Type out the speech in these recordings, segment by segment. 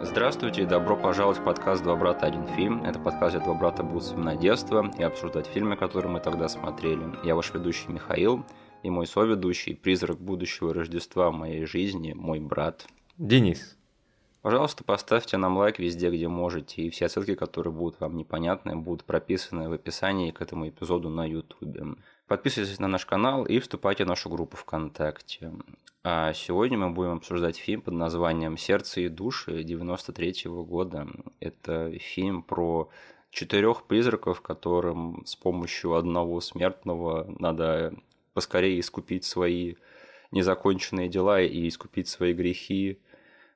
Здравствуйте и добро пожаловать в подкаст «Два брата. Один фильм». Это подкаст, где два брата будут вспоминать детство и обсуждать фильмы, которые мы тогда смотрели. Я ваш ведущий Михаил и мой соведущий, призрак будущего Рождества моей жизни, мой брат. Денис. Пожалуйста, поставьте нам лайк везде, где можете, и все ссылки, которые будут вам непонятны, будут прописаны в описании к этому эпизоду на YouTube. Подписывайтесь на наш канал и вступайте в нашу группу ВКонтакте. А сегодня мы будем обсуждать фильм под названием «Сердце и души» 93 -го года. Это фильм про четырех призраков, которым с помощью одного смертного надо поскорее искупить свои незаконченные дела и искупить свои грехи,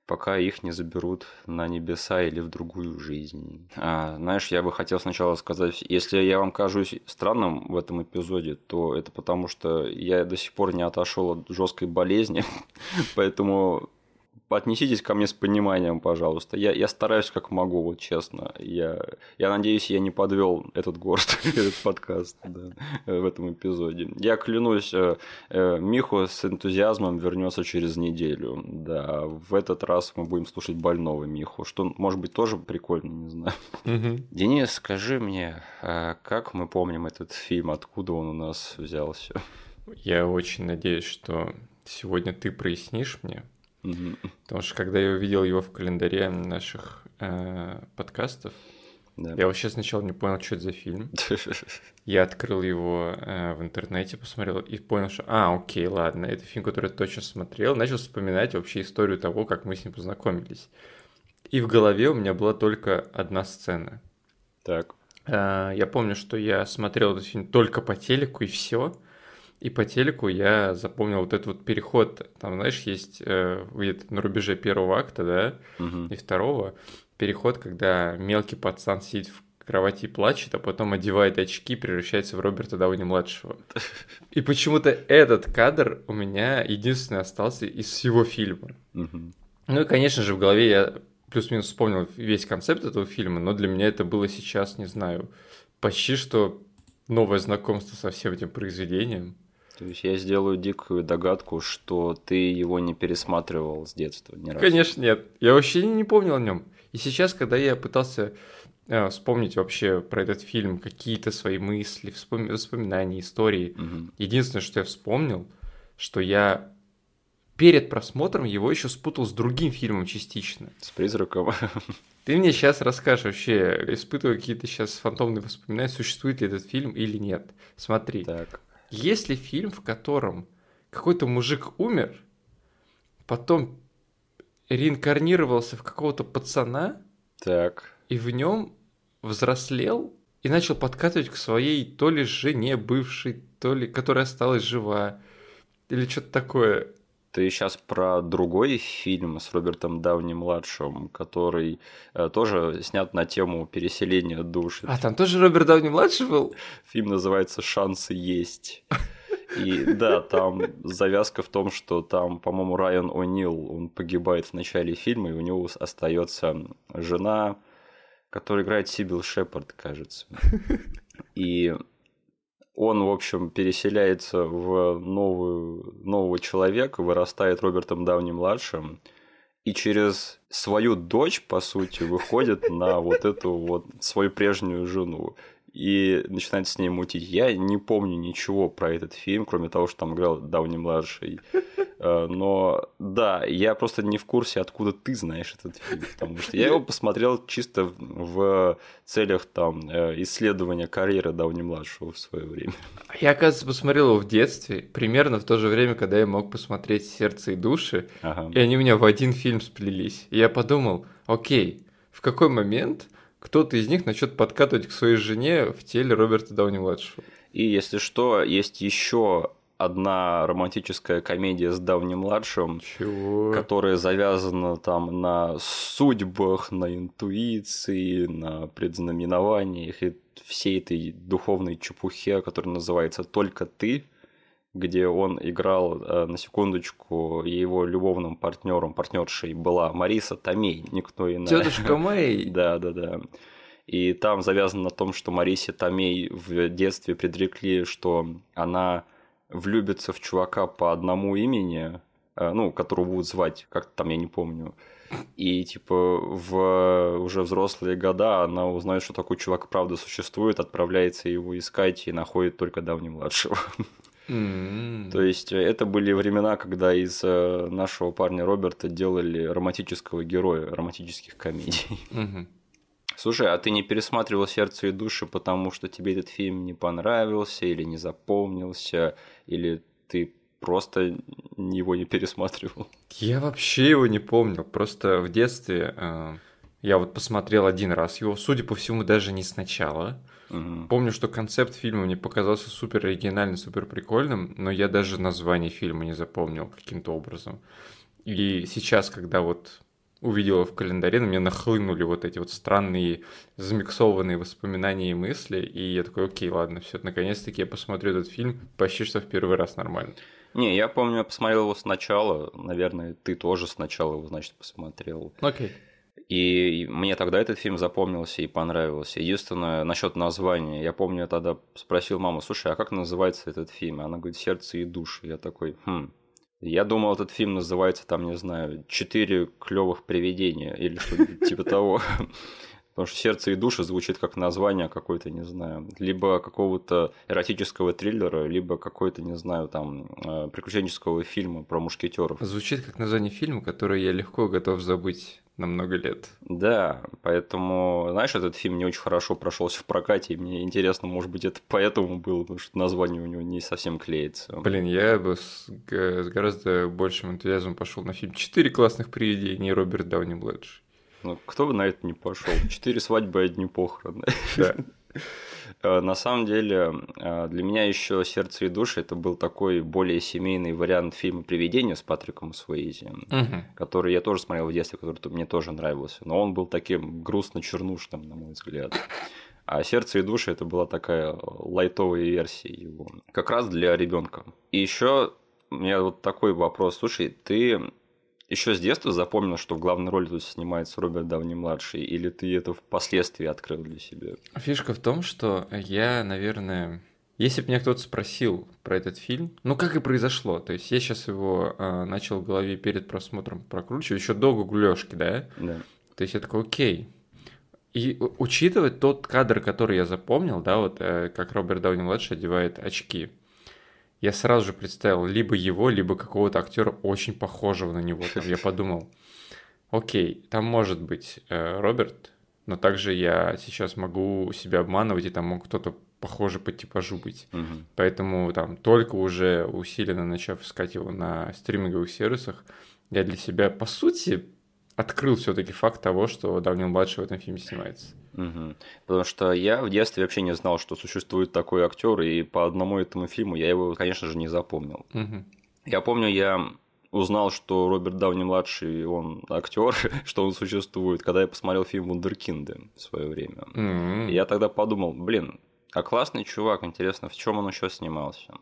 пока их не заберут на небеса или в другую жизнь. А, знаешь, я бы хотел сначала сказать, если я вам кажусь странным в этом эпизоде, то это потому, что я до сих пор не отошел от жесткой болезни, поэтому отнеситесь ко мне с пониманием, пожалуйста. Я, я стараюсь как могу, вот честно. Я, я надеюсь, я не подвел этот город, этот подкаст да, в этом эпизоде. Я клянусь, э, э, Миху с энтузиазмом вернется через неделю. Да, в этот раз мы будем слушать больного Миху, что может быть тоже прикольно, не знаю. Угу. Денис, скажи мне, а как мы помним этот фильм, откуда он у нас взялся? Я очень надеюсь, что сегодня ты прояснишь мне, Потому что когда я увидел его в календаре наших э, подкастов, да. я вообще сначала не понял, что это за фильм. Я открыл его э, в интернете, посмотрел и понял, что, а, окей, ладно, это фильм, который я точно смотрел. Начал вспоминать вообще историю того, как мы с ним познакомились. И в голове у меня была только одна сцена. Так. Э, я помню, что я смотрел этот фильм только по телеку и все. И по телеку я запомнил вот этот вот переход. Там, знаешь, есть э, на рубеже первого акта, да, угу. и второго. Переход, когда мелкий пацан сидит в кровати и плачет, а потом одевает очки, превращается в Роберта Дауни-младшего. И почему-то этот кадр у меня единственный остался из всего фильма. Угу. Ну и, конечно же, в голове я плюс-минус вспомнил весь концепт этого фильма, но для меня это было сейчас, не знаю, почти что новое знакомство со всем этим произведением. То есть я сделаю дикую догадку, что ты его не пересматривал с детства ни разу. Конечно, нет. Я вообще не помнил о нем. И сейчас, когда я пытался э, вспомнить вообще про этот фильм, какие-то свои мысли, вспом... воспоминания, истории, угу. единственное, что я вспомнил, что я перед просмотром его еще спутал с другим фильмом частично. С призраком. Ты мне сейчас расскажешь вообще, испытываю какие-то сейчас фантомные воспоминания, существует ли этот фильм или нет. Смотри. Так. Есть ли фильм, в котором какой-то мужик умер, потом реинкарнировался в какого-то пацана, так. и в нем взрослел и начал подкатывать к своей то ли жене бывшей, то ли которая осталась жива, или что-то такое. Ты сейчас про другой фильм с Робертом Дауни-младшим, который э, тоже снят на тему переселения душ. А там тоже Роберт Дауни-младший был? Фильм называется «Шансы есть». И да, там завязка в том, что там, по-моему, Райан О'Нил, он погибает в начале фильма, и у него остается жена, которая играет Сибил Шепард, кажется. И он, в общем, переселяется в новую, нового человека, вырастает Робертом Дауни-младшим, и через свою дочь, по сути, выходит на вот эту вот свою прежнюю жену и начинает с ней мутить. Я не помню ничего про этот фильм, кроме того, что там играл Дауни-младший. Э, но да, я просто не в курсе, откуда ты знаешь этот фильм, потому что я его посмотрел чисто в целях там э, исследования карьеры Дауни-младшего в свое время. Я, оказывается, посмотрел его в детстве, примерно в то же время, когда я мог посмотреть «Сердце и души», ага. и они у меня в один фильм сплелись. И я подумал, окей, в какой момент кто-то из них начнет подкатывать к своей жене в теле Роберта Дауни-младшего. И если что, есть еще одна романтическая комедия с Дауни-младшим, Чего? которая завязана там на судьбах, на интуиции, на предзнаменованиях и всей этой духовной чепухе, которая называется «Только ты», где он играл, э, на секундочку, его любовным партнером, партнершей была Мариса Томей, никто иная. Тетушка Мэй. Да, да, да. И там завязано на том, что Марисе Томей в детстве предрекли, что она влюбится в чувака по одному имени, э, ну, которого будут звать, как там, я не помню. И, типа, в уже взрослые года она узнает, что такой чувак правда существует, отправляется его искать и находит только давнемладшего. Mm-hmm. То есть, это были времена, когда из э, нашего парня Роберта делали романтического героя, романтических комедий. Mm-hmm. Слушай, а ты не пересматривал «Сердце и души», потому что тебе этот фильм не понравился или не запомнился, или ты просто его не пересматривал? Я вообще его не помнил. Просто в детстве э, я вот посмотрел один раз его, судя по всему, даже не сначала. Угу. Помню, что концепт фильма мне показался супер оригинальным, супер прикольным, но я даже название фильма не запомнил каким-то образом. И сейчас, когда вот увидела в календаре, на меня нахлынули вот эти вот странные замиксованные воспоминания и мысли, и я такой, окей, ладно, все, наконец-таки я посмотрю этот фильм почти что в первый раз нормально. Не, я помню, я посмотрел его сначала, наверное, ты тоже сначала его, значит, посмотрел. Окей. Okay. И мне тогда этот фильм запомнился и понравился. Единственное, насчет названия. Я помню, я тогда спросил маму, слушай, а как называется этот фильм? Она говорит, «Сердце и души». Я такой, хм, я думал, этот фильм называется, там, не знаю, «Четыре клевых привидения» или что-то типа того. Потому что «Сердце и души» звучит как название какой-то, не знаю, либо какого-то эротического триллера, либо какой-то, не знаю, там, э, приключенческого фильма про мушкетеров. Звучит как название фильма, который я легко готов забыть на много лет. Да, поэтому, знаешь, этот фильм не очень хорошо прошелся в прокате, и мне интересно, может быть, это поэтому было, потому что название у него не совсем клеится. Блин, я бы с, с гораздо большим энтузиазмом пошел на фильм «Четыре классных привидения» Роберт Дауни младший. Ну, кто бы на это не пошел? Четыре свадьбы, одни похороны. Да. Э, на самом деле, э, для меня еще «Сердце и души» это был такой более семейный вариант фильма «Привидение» с Патриком Суэйзи, угу. который я тоже смотрел в детстве, который мне тоже нравился. Но он был таким грустно-чернушным, на мой взгляд. А сердце и души это была такая лайтовая версия его. Как раз для ребенка. И еще у меня вот такой вопрос. Слушай, ты еще с детства запомнил, что в главной роли тут снимается Роберт Дауни младший, или ты это впоследствии открыл для себя? Фишка в том, что я, наверное, если бы меня кто-то спросил про этот фильм, ну как и произошло, то есть я сейчас его э, начал в голове перед просмотром прокручивать, еще до гуглёшки, да? Да. То есть я такой, окей. И учитывать тот кадр, который я запомнил, да, вот э, как Роберт Дауни младший одевает очки, я сразу же представил либо его, либо какого-то актера очень похожего на него. Я подумал, окей, там может быть э, Роберт, но также я сейчас могу себя обманывать, и там мог кто-то похожий по типажу быть. Угу. Поэтому там только уже усиленно начав искать его на стриминговых сервисах, я для себя, по сути, открыл все-таки факт того, что Давнил младший в этом фильме снимается. Угу. Потому что я в детстве вообще не знал, что существует такой актер, и по одному этому фильму я его, конечно же, не запомнил. Угу. Я помню, я узнал, что Роберт Дауни младший, он актер, что он существует, когда я посмотрел фильм Вундеркинды в свое время. Mm-hmm. И я тогда подумал, блин, а классный чувак, интересно, в чем он еще снимался?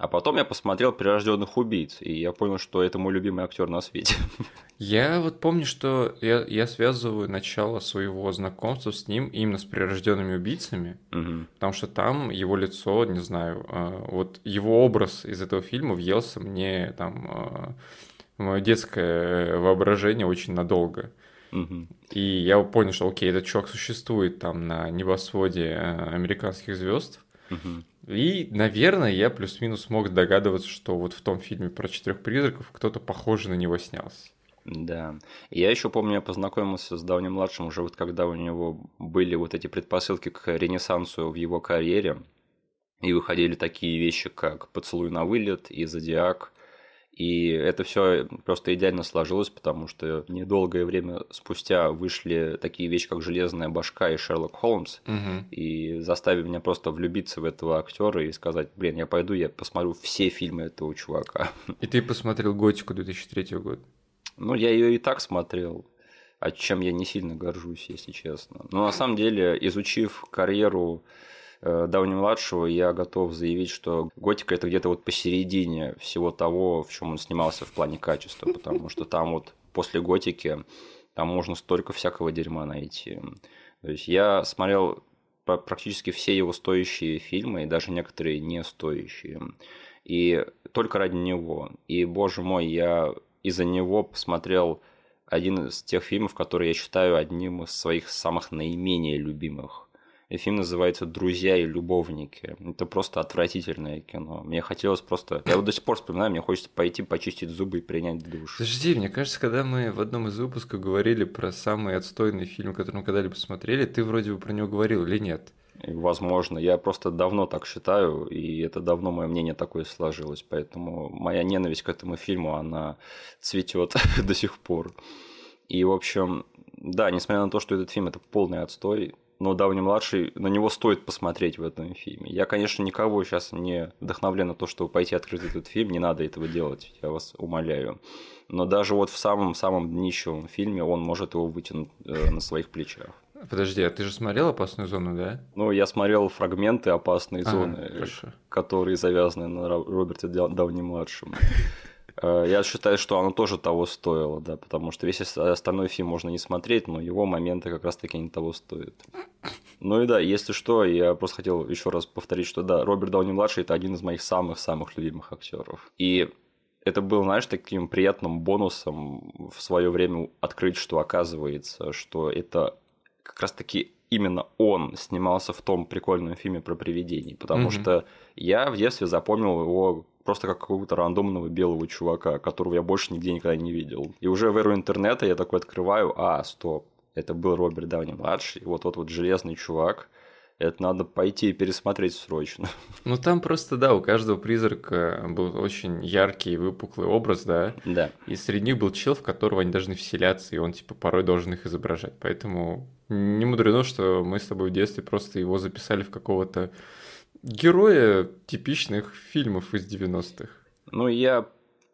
А потом я посмотрел «Прирожденных убийц», и я понял, что это мой любимый актер на свете. Я вот помню, что я, я связываю начало своего знакомства с ним именно с «Прирожденными убийцами», угу. потому что там его лицо, не знаю, а, вот его образ из этого фильма въелся мне там а, в мое детское воображение очень надолго. Угу. И я понял, что окей, этот чувак существует там на небосводе а, американских звезд. И, наверное, я плюс-минус мог догадываться, что вот в том фильме про четырех призраков кто-то похожий на него снялся. Да. Я еще помню, я познакомился с давним младшим уже вот когда у него были вот эти предпосылки к ренессансу в его карьере, и выходили такие вещи, как «Поцелуй на вылет» и «Зодиак», и это все просто идеально сложилось, потому что недолгое время спустя вышли такие вещи, как Железная башка и Шерлок Холмс, угу. и заставили меня просто влюбиться в этого актера и сказать, блин, я пойду, я посмотрю все фильмы этого чувака. И ты посмотрел Готику 2003 года? Ну, я ее и так смотрел, о чем я не сильно горжусь, если честно. Но на самом деле, изучив карьеру Дауни-младшего, я готов заявить, что Готика это где-то вот посередине всего того, в чем он снимался в плане качества, потому что там вот после Готики там можно столько всякого дерьма найти. То есть я смотрел практически все его стоящие фильмы, и даже некоторые не стоящие. И только ради него. И, боже мой, я из-за него посмотрел один из тех фильмов, которые я считаю одним из своих самых наименее любимых. И фильм называется «Друзья и любовники». Это просто отвратительное кино. Мне хотелось просто... Я вот до сих пор вспоминаю, мне хочется пойти почистить зубы и принять душ. Подожди, мне кажется, когда мы в одном из выпусков говорили про самый отстойный фильм, который мы когда-либо смотрели, ты вроде бы про него говорил или нет? Возможно. Я просто давно так считаю, и это давно мое мнение такое сложилось. Поэтому моя ненависть к этому фильму, она цветет до сих пор. И, в общем, да, несмотря на то, что этот фильм это полный отстой, но Дауни младший, на него стоит посмотреть в этом фильме. Я, конечно, никого сейчас не вдохновляю на то, чтобы пойти открыть этот фильм, не надо этого делать, я вас умоляю. Но даже вот в самом-самом днищевом фильме он может его вытянуть э, на своих плечах. Подожди, а ты же смотрел «Опасную зону», да? Ну, я смотрел фрагменты «Опасной а, зоны», хорошо. которые завязаны на Роберте Дауни-младшем. Э, я считаю, что оно тоже того стоило, да, потому что весь остальной фильм можно не смотреть, но его моменты как раз-таки не того стоят. Ну и да, если что, я просто хотел еще раз повторить, что да, Роберт Дауни младший это один из моих самых-самых любимых актеров. И это был, знаешь, таким приятным бонусом в свое время открыть, что оказывается, что это как раз-таки именно он снимался в том прикольном фильме про привидений, потому mm-hmm. что я в детстве запомнил его просто как какого-то рандомного белого чувака, которого я больше нигде никогда не видел. И уже в эру интернета я такой открываю, а, стоп, это был Роберт Дауни младший, вот тот вот железный чувак, это надо пойти и пересмотреть срочно. Ну там просто, да, у каждого призрака был очень яркий и выпуклый образ, да? Да. И среди них был чел, в которого они должны вселяться, и он, типа, порой должен их изображать. Поэтому не мудрено, что мы с тобой в детстве просто его записали в какого-то героя типичных фильмов из 90-х. Ну, я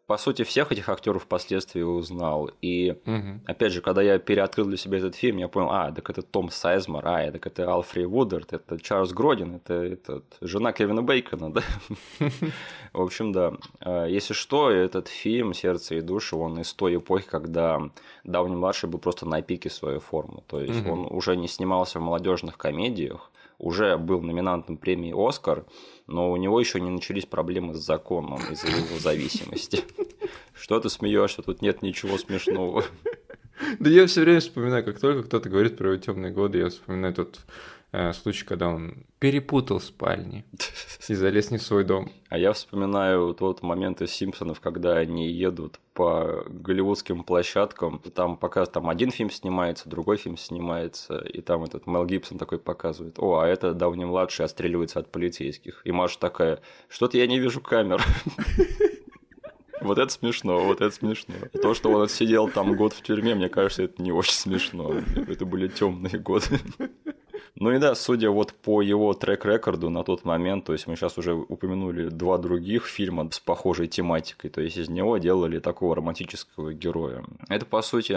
по сути, всех этих актеров впоследствии узнал. И угу. опять же, когда я переоткрыл для себя этот фильм, я понял, а, так это Том Сайзмар, а, так это Алфри Вудард, это Чарльз Гродин, это, это жена Кевина Бейкона, да? В общем, да. А, если что, этот фильм «Сердце и души», он из той эпохи, когда Дауни-младший был просто на пике своей формы. То есть он уже не снимался в молодежных комедиях, уже был номинантом премии «Оскар», но у него еще не начались проблемы с законом из-за его зависимости. Что ты смеешься? Тут нет ничего смешного. Да я все время вспоминаю, как только кто-то говорит про его темные годы, я вспоминаю тот э, случай, когда он перепутал спальни и залез не в свой дом. А я вспоминаю тот момент из Симпсонов, когда они едут по голливудским площадкам. Там пока там один фильм снимается, другой фильм снимается, и там этот Мел Гибсон такой показывает. О, а это давний младший отстреливается от полицейских. И Маша такая, что-то я не вижу камер. Вот это смешно, вот это смешно. То, что он отсидел там год в тюрьме, мне кажется, это не очень смешно. Это были темные годы. Ну и да, судя вот по его трек-рекорду на тот момент, то есть мы сейчас уже упомянули два других фильма с похожей тематикой, то есть из него делали такого романтического героя. Это, по сути,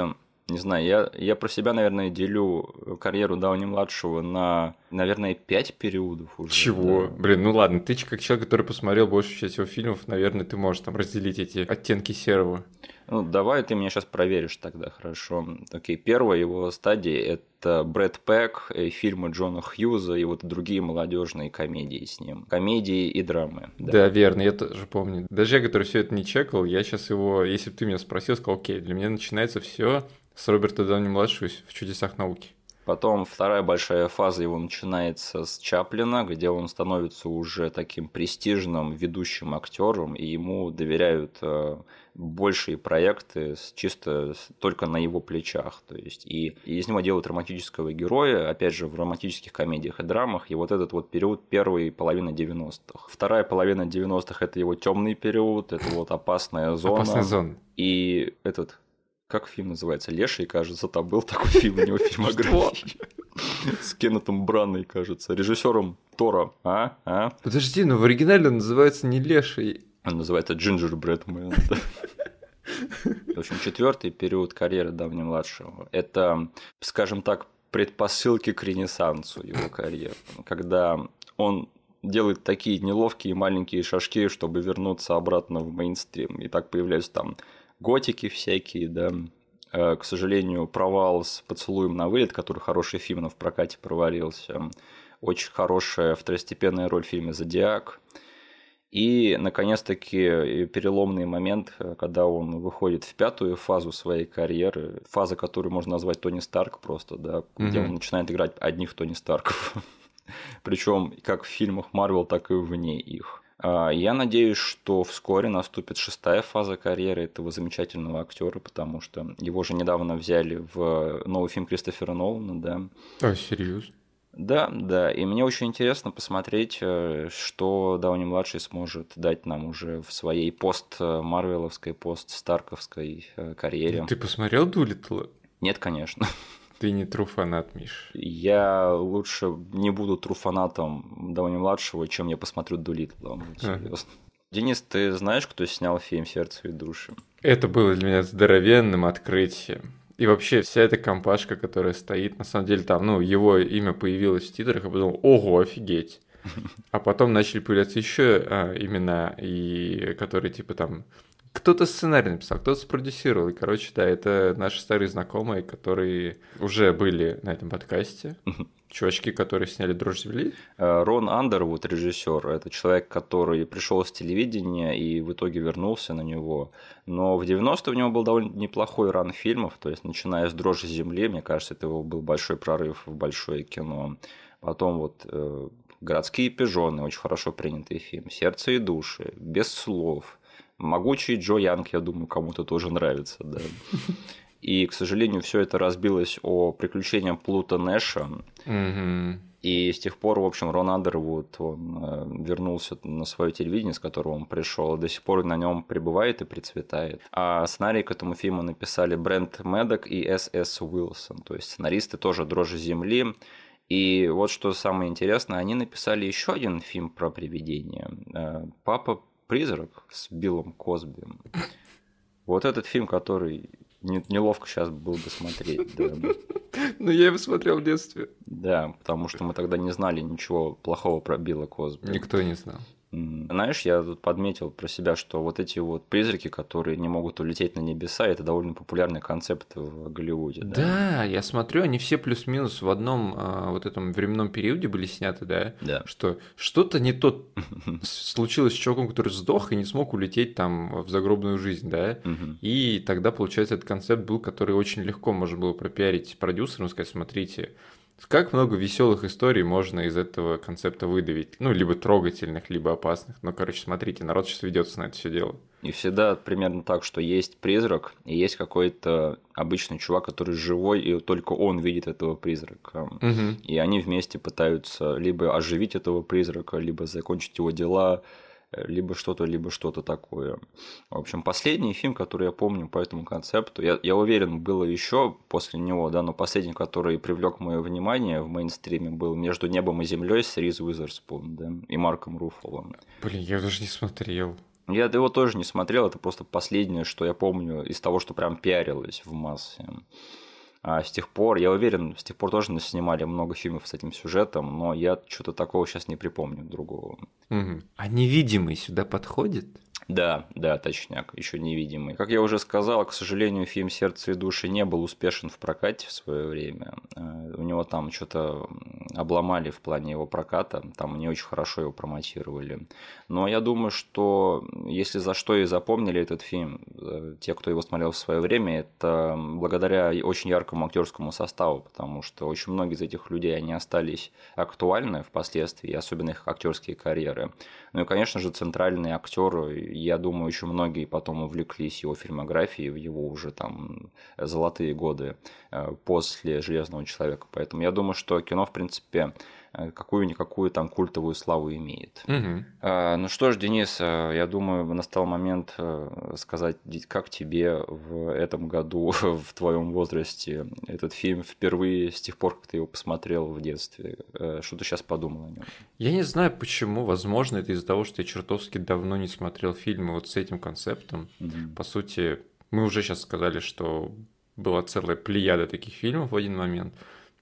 не знаю, я, я про себя, наверное, делю карьеру Дауни-младшего на, наверное, пять периодов уже. Чего? Да. Блин, ну ладно, ты как человек, который посмотрел большую часть его фильмов, наверное, ты можешь там разделить эти оттенки серого. Ну, давай ты меня сейчас проверишь тогда, хорошо. Окей, первая его стадия – это Брэд Пэк, э, фильмы Джона Хьюза и вот другие молодежные комедии с ним. Комедии и драмы. Да, да верно, я тоже помню. Даже я, который все это не чекал, я сейчас его, если бы ты меня спросил, сказал, окей, для меня начинается все с Роберта Дауни-младшего в «Чудесах науки». Потом вторая большая фаза его начинается с Чаплина, где он становится уже таким престижным ведущим актером, и ему доверяют э, большие проекты чисто только на его плечах. То есть, и, и из него делают романтического героя, опять же, в романтических комедиях и драмах. И вот этот вот период первой половины 90-х. Вторая половина 90-х это его темный период, это вот опасная зона. Опасная зона. И этот как фильм называется? Леший, кажется, там был такой фильм, у него фильмография. С Кеннетом Бранной, кажется, режиссером Тора. А? А? Подожди, но в оригинале он называется не Леший. Он называется Джинджербред Мэн. В общем, четвертый период карьеры давнемладшего. Это, скажем так, предпосылки к ренессансу его карьеры. Когда он делает такие неловкие маленькие шажки, чтобы вернуться обратно в мейнстрим. И так появляются там готики всякие, да. Э, к сожалению, провал с «Поцелуем на вылет», который хороший фильм, но в прокате провалился. Очень хорошая второстепенная роль в фильме «Зодиак». И, наконец-таки, переломный момент, когда он выходит в пятую фазу своей карьеры, фаза, которую можно назвать Тони Старк просто, да, mm-hmm. где он начинает играть одних Тони Старков. Причем как в фильмах Марвел, так и вне их. А, я надеюсь, что вскоре наступит шестая фаза карьеры этого замечательного актера, потому что его же недавно взяли в новый фильм Кристофера Нолана, да. А, серьезно? Да, да, и мне очень интересно посмотреть, э, что Дауни-младший сможет дать нам уже в своей пост-марвеловской, пост-старковской э, карьере. Ты посмотрел Дулитла? Нет, конечно. Ты не труфанат, Миш. Я лучше не буду труфанатом Дауни-младшего, чем я посмотрю Дулитла. Серьезно. Денис, ты знаешь, кто снял фильм «Сердце и души»? Это было для меня здоровенным открытием. И вообще вся эта компашка, которая стоит, на самом деле там, ну, его имя появилось в титрах, я подумал, ого, офигеть. А потом начали появляться еще а, имена, и которые типа там кто-то сценарий написал, кто-то спродюсировал. И, короче, да, это наши старые знакомые, которые уже были на этом подкасте. Чувачки, которые сняли «Дрожь земли». Э, Рон Андервуд, режиссер, это человек, который пришел с телевидения и в итоге вернулся на него. Но в 90-е у него был довольно неплохой ран фильмов, то есть начиная с «Дрожи земли», мне кажется, это его был большой прорыв в большое кино. Потом вот э, «Городские пижоны», очень хорошо принятый фильм, «Сердце и души», «Без слов», Могучий Джо Янг, я думаю, кому-то тоже нравится, да. И, к сожалению, все это разбилось о приключениях Плута Нэша. И с тех пор, в общем, Рон Андервуд, он э, вернулся на свое телевидение, с которого он пришел, до сих пор на нем пребывает и процветает. А сценарий к этому фильму написали Брент Медок и С.С. Уилсон, то есть сценаристы тоже «Дрожжи земли», и вот что самое интересное, они написали еще один фильм про привидения. Э, Папа «Призрак» с Биллом Косби. Вот этот фильм, который неловко сейчас был бы смотреть. Да. Ну, я его смотрел в детстве. Да, потому что мы тогда не знали ничего плохого про Билла Косби. Никто не знал. Знаешь, я тут подметил про себя, что вот эти вот призраки, которые не могут улететь на небеса, это довольно популярный концепт в Голливуде. Да, да я смотрю, они все плюс-минус в одном а, вот этом временном периоде были сняты, да? Да. Что что-то не то случилось с человеком, который сдох и не смог улететь там в загробную жизнь, да? И тогда, получается, этот концепт был, который очень легко можно было пропиарить продюсерам, сказать, смотрите, как много веселых историй можно из этого концепта выдавить? Ну, либо трогательных, либо опасных. Ну, короче, смотрите, народ сейчас ведется на это все дело. И всегда примерно так, что есть призрак, и есть какой-то обычный чувак, который живой, и только он видит этого призрака. Угу. И они вместе пытаются либо оживить этого призрака, либо закончить его дела, либо что-то, либо что-то такое. В общем, последний фильм, который я помню по этому концепту, я, я уверен, было еще после него, да, но последний, который привлек мое внимание в мейнстриме, был «Между небом и землей» с Риз Уизерспун, да, и Марком Руффало. Блин, я даже не смотрел. Я его тоже не смотрел, это просто последнее, что я помню из того, что прям пиарилось в массе. А с тех пор, я уверен, с тех пор тоже снимали много фильмов с этим сюжетом, но я что-то такого сейчас не припомню другого. Угу. А невидимый сюда подходит? Да, да, точняк, еще невидимый. Как я уже сказал, к сожалению, фильм «Сердце и души» не был успешен в прокате в свое время. Э, у него там что-то обломали в плане его проката, там не очень хорошо его промотировали. Но я думаю, что если за что и запомнили этот фильм, э, те, кто его смотрел в свое время, это благодаря очень яркому актерскому составу, потому что очень многие из этих людей, они остались актуальны впоследствии, особенно их актерские карьеры. Ну и, конечно же, центральный актер, я думаю, еще многие потом увлеклись его фильмографией в его уже там золотые годы э, после «Железного человека». Поэтому я думаю, что кино, в принципе, какую-никакую там культовую славу имеет. Угу. Ну что ж, Денис, э, я думаю, настал момент э, сказать, как тебе в этом году, в твоем возрасте, этот фильм впервые с тех пор, как ты его посмотрел в детстве. Что ты сейчас подумал о нем? Я не знаю почему. Возможно, это из-за того, что я чертовски давно не смотрел фильмы вот с этим концептом. Угу. По сути, мы уже сейчас сказали, что была целая плеяда таких фильмов в один момент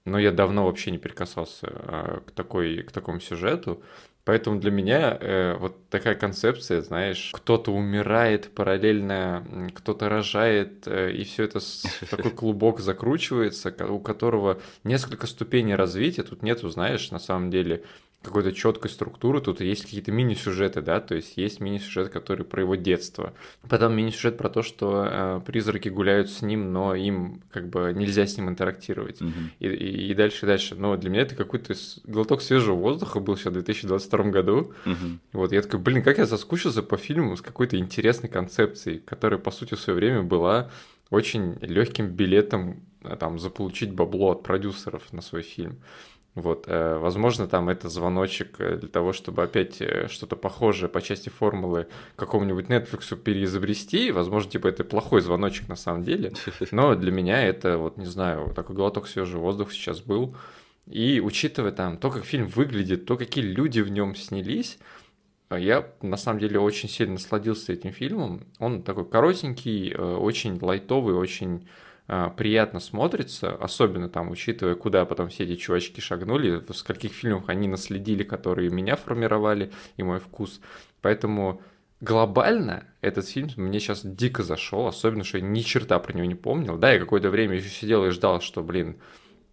но я давно вообще не прикасался а, к, такой, к такому сюжету. Поэтому для меня э, вот такая концепция, знаешь, кто-то умирает параллельно, кто-то рожает, э, и все это с, такой клубок закручивается, у которого несколько ступеней развития. Тут нету, знаешь, на самом деле какой-то четкой структуры, тут есть какие-то мини-сюжеты, да, то есть есть мини-сюжет, который про его детство. Потом мини-сюжет про то, что э, призраки гуляют с ним, но им как бы нельзя с ним интерактировать. Мгм. И, и, и дальше, дальше. Но для меня это какой-то глоток свежего воздуха был сейчас в 2022 году. Мгм. Вот, я такой, блин, как я соскучился по фильму с какой-то интересной концепцией, которая, по сути, в свое время была очень легким билетом а, там заполучить бабло от продюсеров на свой фильм. Вот, э, возможно, там это звоночек э, для того, чтобы опять э, что-то похожее по части формулы какому-нибудь Netflix переизобрести. Возможно, типа это плохой звоночек на самом деле. Но для меня это, вот не знаю, такой глоток свежего воздуха сейчас был. И учитывая там то, как фильм выглядит, то, какие люди в нем снялись, а я на самом деле очень сильно насладился этим фильмом. Он такой коротенький, очень лайтовый, очень приятно смотрится, особенно там, учитывая, куда потом все эти чувачки шагнули, в скольких фильмах они наследили, которые меня формировали и мой вкус. Поэтому глобально этот фильм мне сейчас дико зашел, особенно, что я ни черта про него не помнил. Да, я какое-то время еще сидел и ждал, что, блин,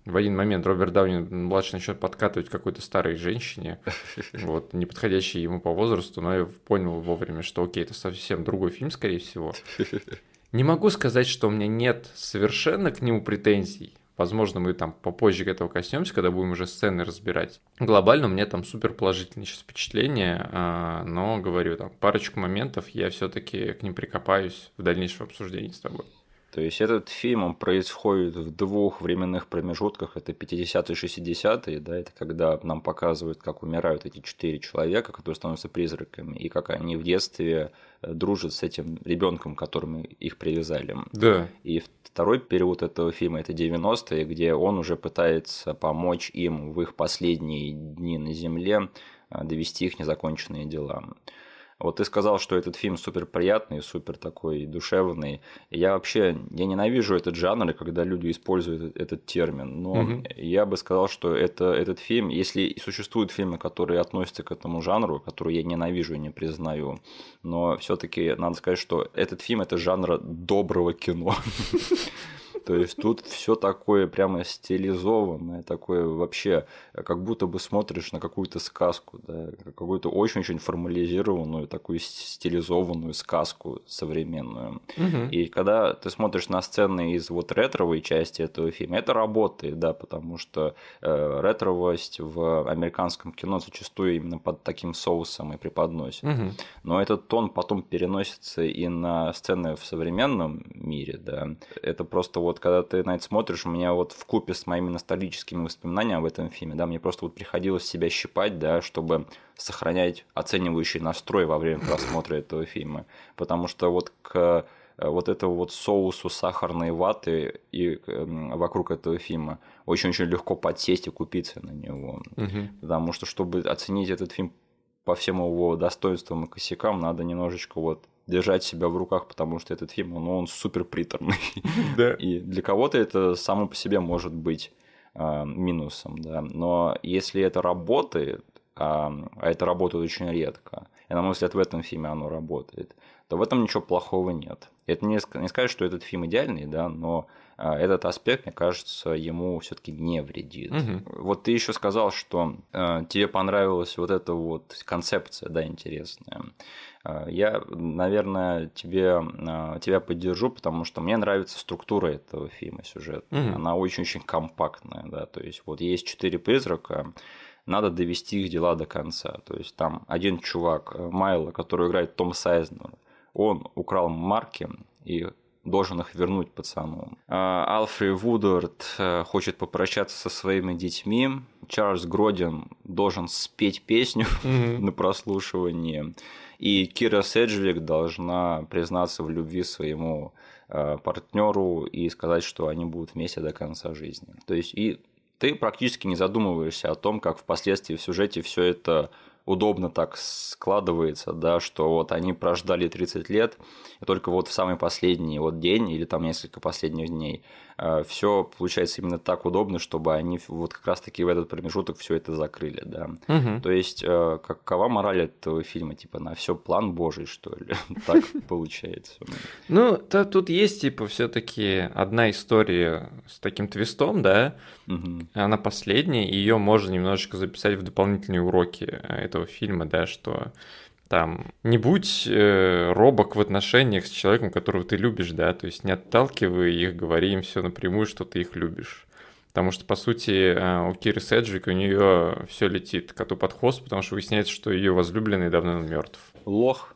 в один момент Роберт Дауни младший начнет подкатывать какой-то старой женщине, вот, не подходящей ему по возрасту, но я понял вовремя, что окей, это совсем другой фильм, скорее всего. Не могу сказать, что у меня нет совершенно к нему претензий. Возможно, мы там попозже к этому коснемся, когда будем уже сцены разбирать. Глобально у меня там супер положительные сейчас впечатления, а, но говорю, там парочку моментов я все-таки к ним прикопаюсь в дальнейшем обсуждении с тобой. То есть этот фильм, он происходит в двух временных промежутках, это 50-е и 60-е, да, это когда нам показывают, как умирают эти четыре человека, которые становятся призраками, и как они в детстве э, дружат с этим ребенком, которым их привязали. Да. И второй период этого фильма – это 90-е, где он уже пытается помочь им в их последние дни на Земле э, довести их незаконченные дела. Вот ты сказал, что этот фильм супер приятный, супер такой душевный. Я вообще, я ненавижу этот жанр, когда люди используют этот термин. Но Мгм. я бы сказал, что это, этот фильм, если существуют фильмы, которые относятся к этому жанру, которые я ненавижу и не признаю, но все-таки надо сказать, что этот фильм это жанр доброго кино. То есть тут все такое прямо стилизованное, такое вообще, как будто бы смотришь на какую-то сказку, да, какую-то очень-очень формализированную, такую стилизованную сказку современную. Мгм. И когда ты смотришь на сцены из вот ретровой части этого фильма, это работает, да, потому что э, ретровость в американском кино зачастую именно под таким соусом и преподносит. Мгм. Но этот тон потом переносится и на сцены в современном мире, да. Это просто вот, когда ты на это смотришь, у меня вот в купе с моими ностальгическими воспоминаниями об этом фильме, да, мне просто вот приходилось себя щипать, да, чтобы сохранять оценивающий настрой во время просмотра этого фильма. Потому что вот к э, вот этого вот соусу сахарной ваты и эм, вокруг этого фильма очень-очень легко подсесть и купиться на него. Мгм. Потому что, чтобы оценить этот фильм по всем его достоинствам и косякам, надо немножечко вот держать себя в руках, потому что этот фильм, ну, он супер приторный. Да. И для кого-то это само по себе может быть а, минусом, да. Но если это работает, а, а это работает очень редко, и, на мой взгляд, в этом фильме оно работает, то в этом ничего плохого нет. Это не, не сказать, что этот фильм идеальный, да, но а, этот аспект, мне кажется, ему все-таки не вредит. Мгм. Вот ты еще сказал, что э, тебе понравилась вот эта вот концепция, да, интересная. Э, я, наверное, тебе, э, тебя поддержу, потому что мне нравится структура этого фильма, сюжет. Мгм. Она очень-очень компактная, да, то есть вот есть четыре призрака, надо довести их дела до конца. То есть там один чувак, э, Майло, который играет Том Сайзнер, он украл марки и должен их вернуть пацану. А, Алфри Вудвард э, хочет попрощаться со своими детьми. Чарльз Гродин должен спеть песню Мгм. на прослушивание. И Кира Седжвик должна признаться в любви своему партнеру и сказать, что они будут вместе до конца жизни. То есть и ты практически не задумываешься о том, как впоследствии в сюжете все это удобно так складывается, да, что вот они прождали 30 лет, и только вот в самый последний вот день или там несколько последних дней все получается именно так удобно, чтобы они вот как раз-таки в этот промежуток все это закрыли, да. Угу. То есть, э, какова мораль этого фильма? Типа, на все план Божий, что ли? Так получается. Ну, тут есть, типа, все-таки одна история с таким твистом, да, она последняя, и ее можно немножечко записать в дополнительные уроки этого фильма, да, что там, не будь э, робок в отношениях с человеком, которого ты любишь, да, то есть не отталкивай их, говори им все напрямую, что ты их любишь. Потому что, по сути, э, у Киры Седжвик у нее все летит коту под хвост, потому что выясняется, что ее возлюбленный давно мертв. Лох.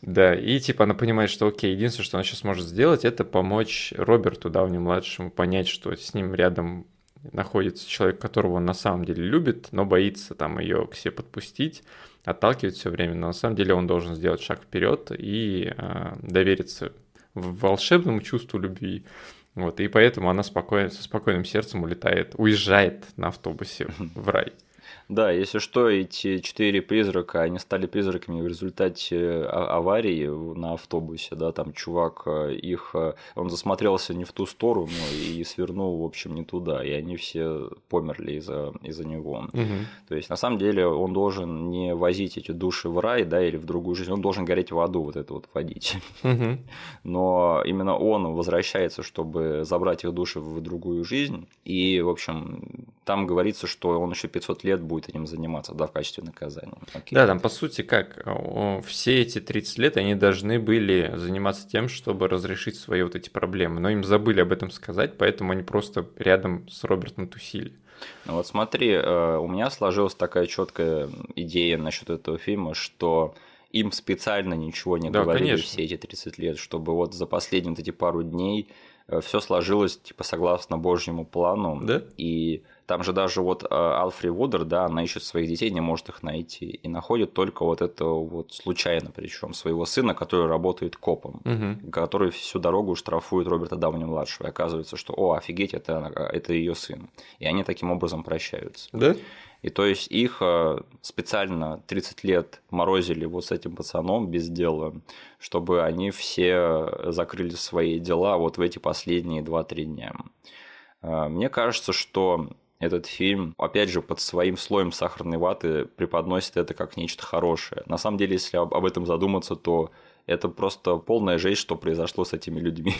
Да, и типа она понимает, что окей, единственное, что она сейчас может сделать, это помочь Роберту Дауни-младшему понять, что с ним рядом находится человек, которого он на самом деле любит, но боится там ее к себе подпустить, отталкивать все время. Но на самом деле он должен сделать шаг вперед и э, довериться волшебному чувству любви. Вот, и поэтому она спокойно, со спокойным сердцем улетает, уезжает на автобусе в рай. Да, если что, эти четыре призрака, они стали призраками в результате э, а, аварии на автобусе, да, там чувак э, их, э, он засмотрелся не в ту сторону и свернул, в общем, не туда, и они все померли из-за из него. Угу. То есть, на самом деле, он должен не возить эти души в рай, да, или в другую жизнь, он должен гореть в аду, вот это вот водить. Угу. Но именно он возвращается, чтобы забрать их души в другую жизнь, и, в общем, там говорится, что он еще 500 лет будет будет этим заниматься, да, в качестве наказания. Окей. Да, там по сути как, все эти 30 лет они должны были заниматься тем, чтобы разрешить свои вот эти проблемы, но им забыли об этом сказать, поэтому они просто рядом с Робертом тусили. Ну вот смотри, э, у меня сложилась такая четкая идея насчет этого фильма, что им специально ничего не да, говорили конечно. все эти 30 лет, чтобы вот за последние вот эти пару дней э, все сложилось типа согласно Божьему плану. Да? И там же даже вот э, Алфри Вудер, да, она ищет своих детей, не может их найти. И находит только вот этого вот случайно, причем своего сына, который работает копом, угу. который всю дорогу штрафует Роберта Дауни-младшего. И оказывается, что, о, офигеть, это, это ее сын. И они таким образом прощаются. Да? И то есть их э, специально 30 лет морозили вот с этим пацаном без дела, чтобы они все закрыли свои дела вот в эти последние 2-3 дня. Э, мне кажется, что этот фильм, опять же, под своим слоем сахарной ваты преподносит это как нечто хорошее. На самом деле, если об этом задуматься, то это просто полная жесть, что произошло с этими людьми.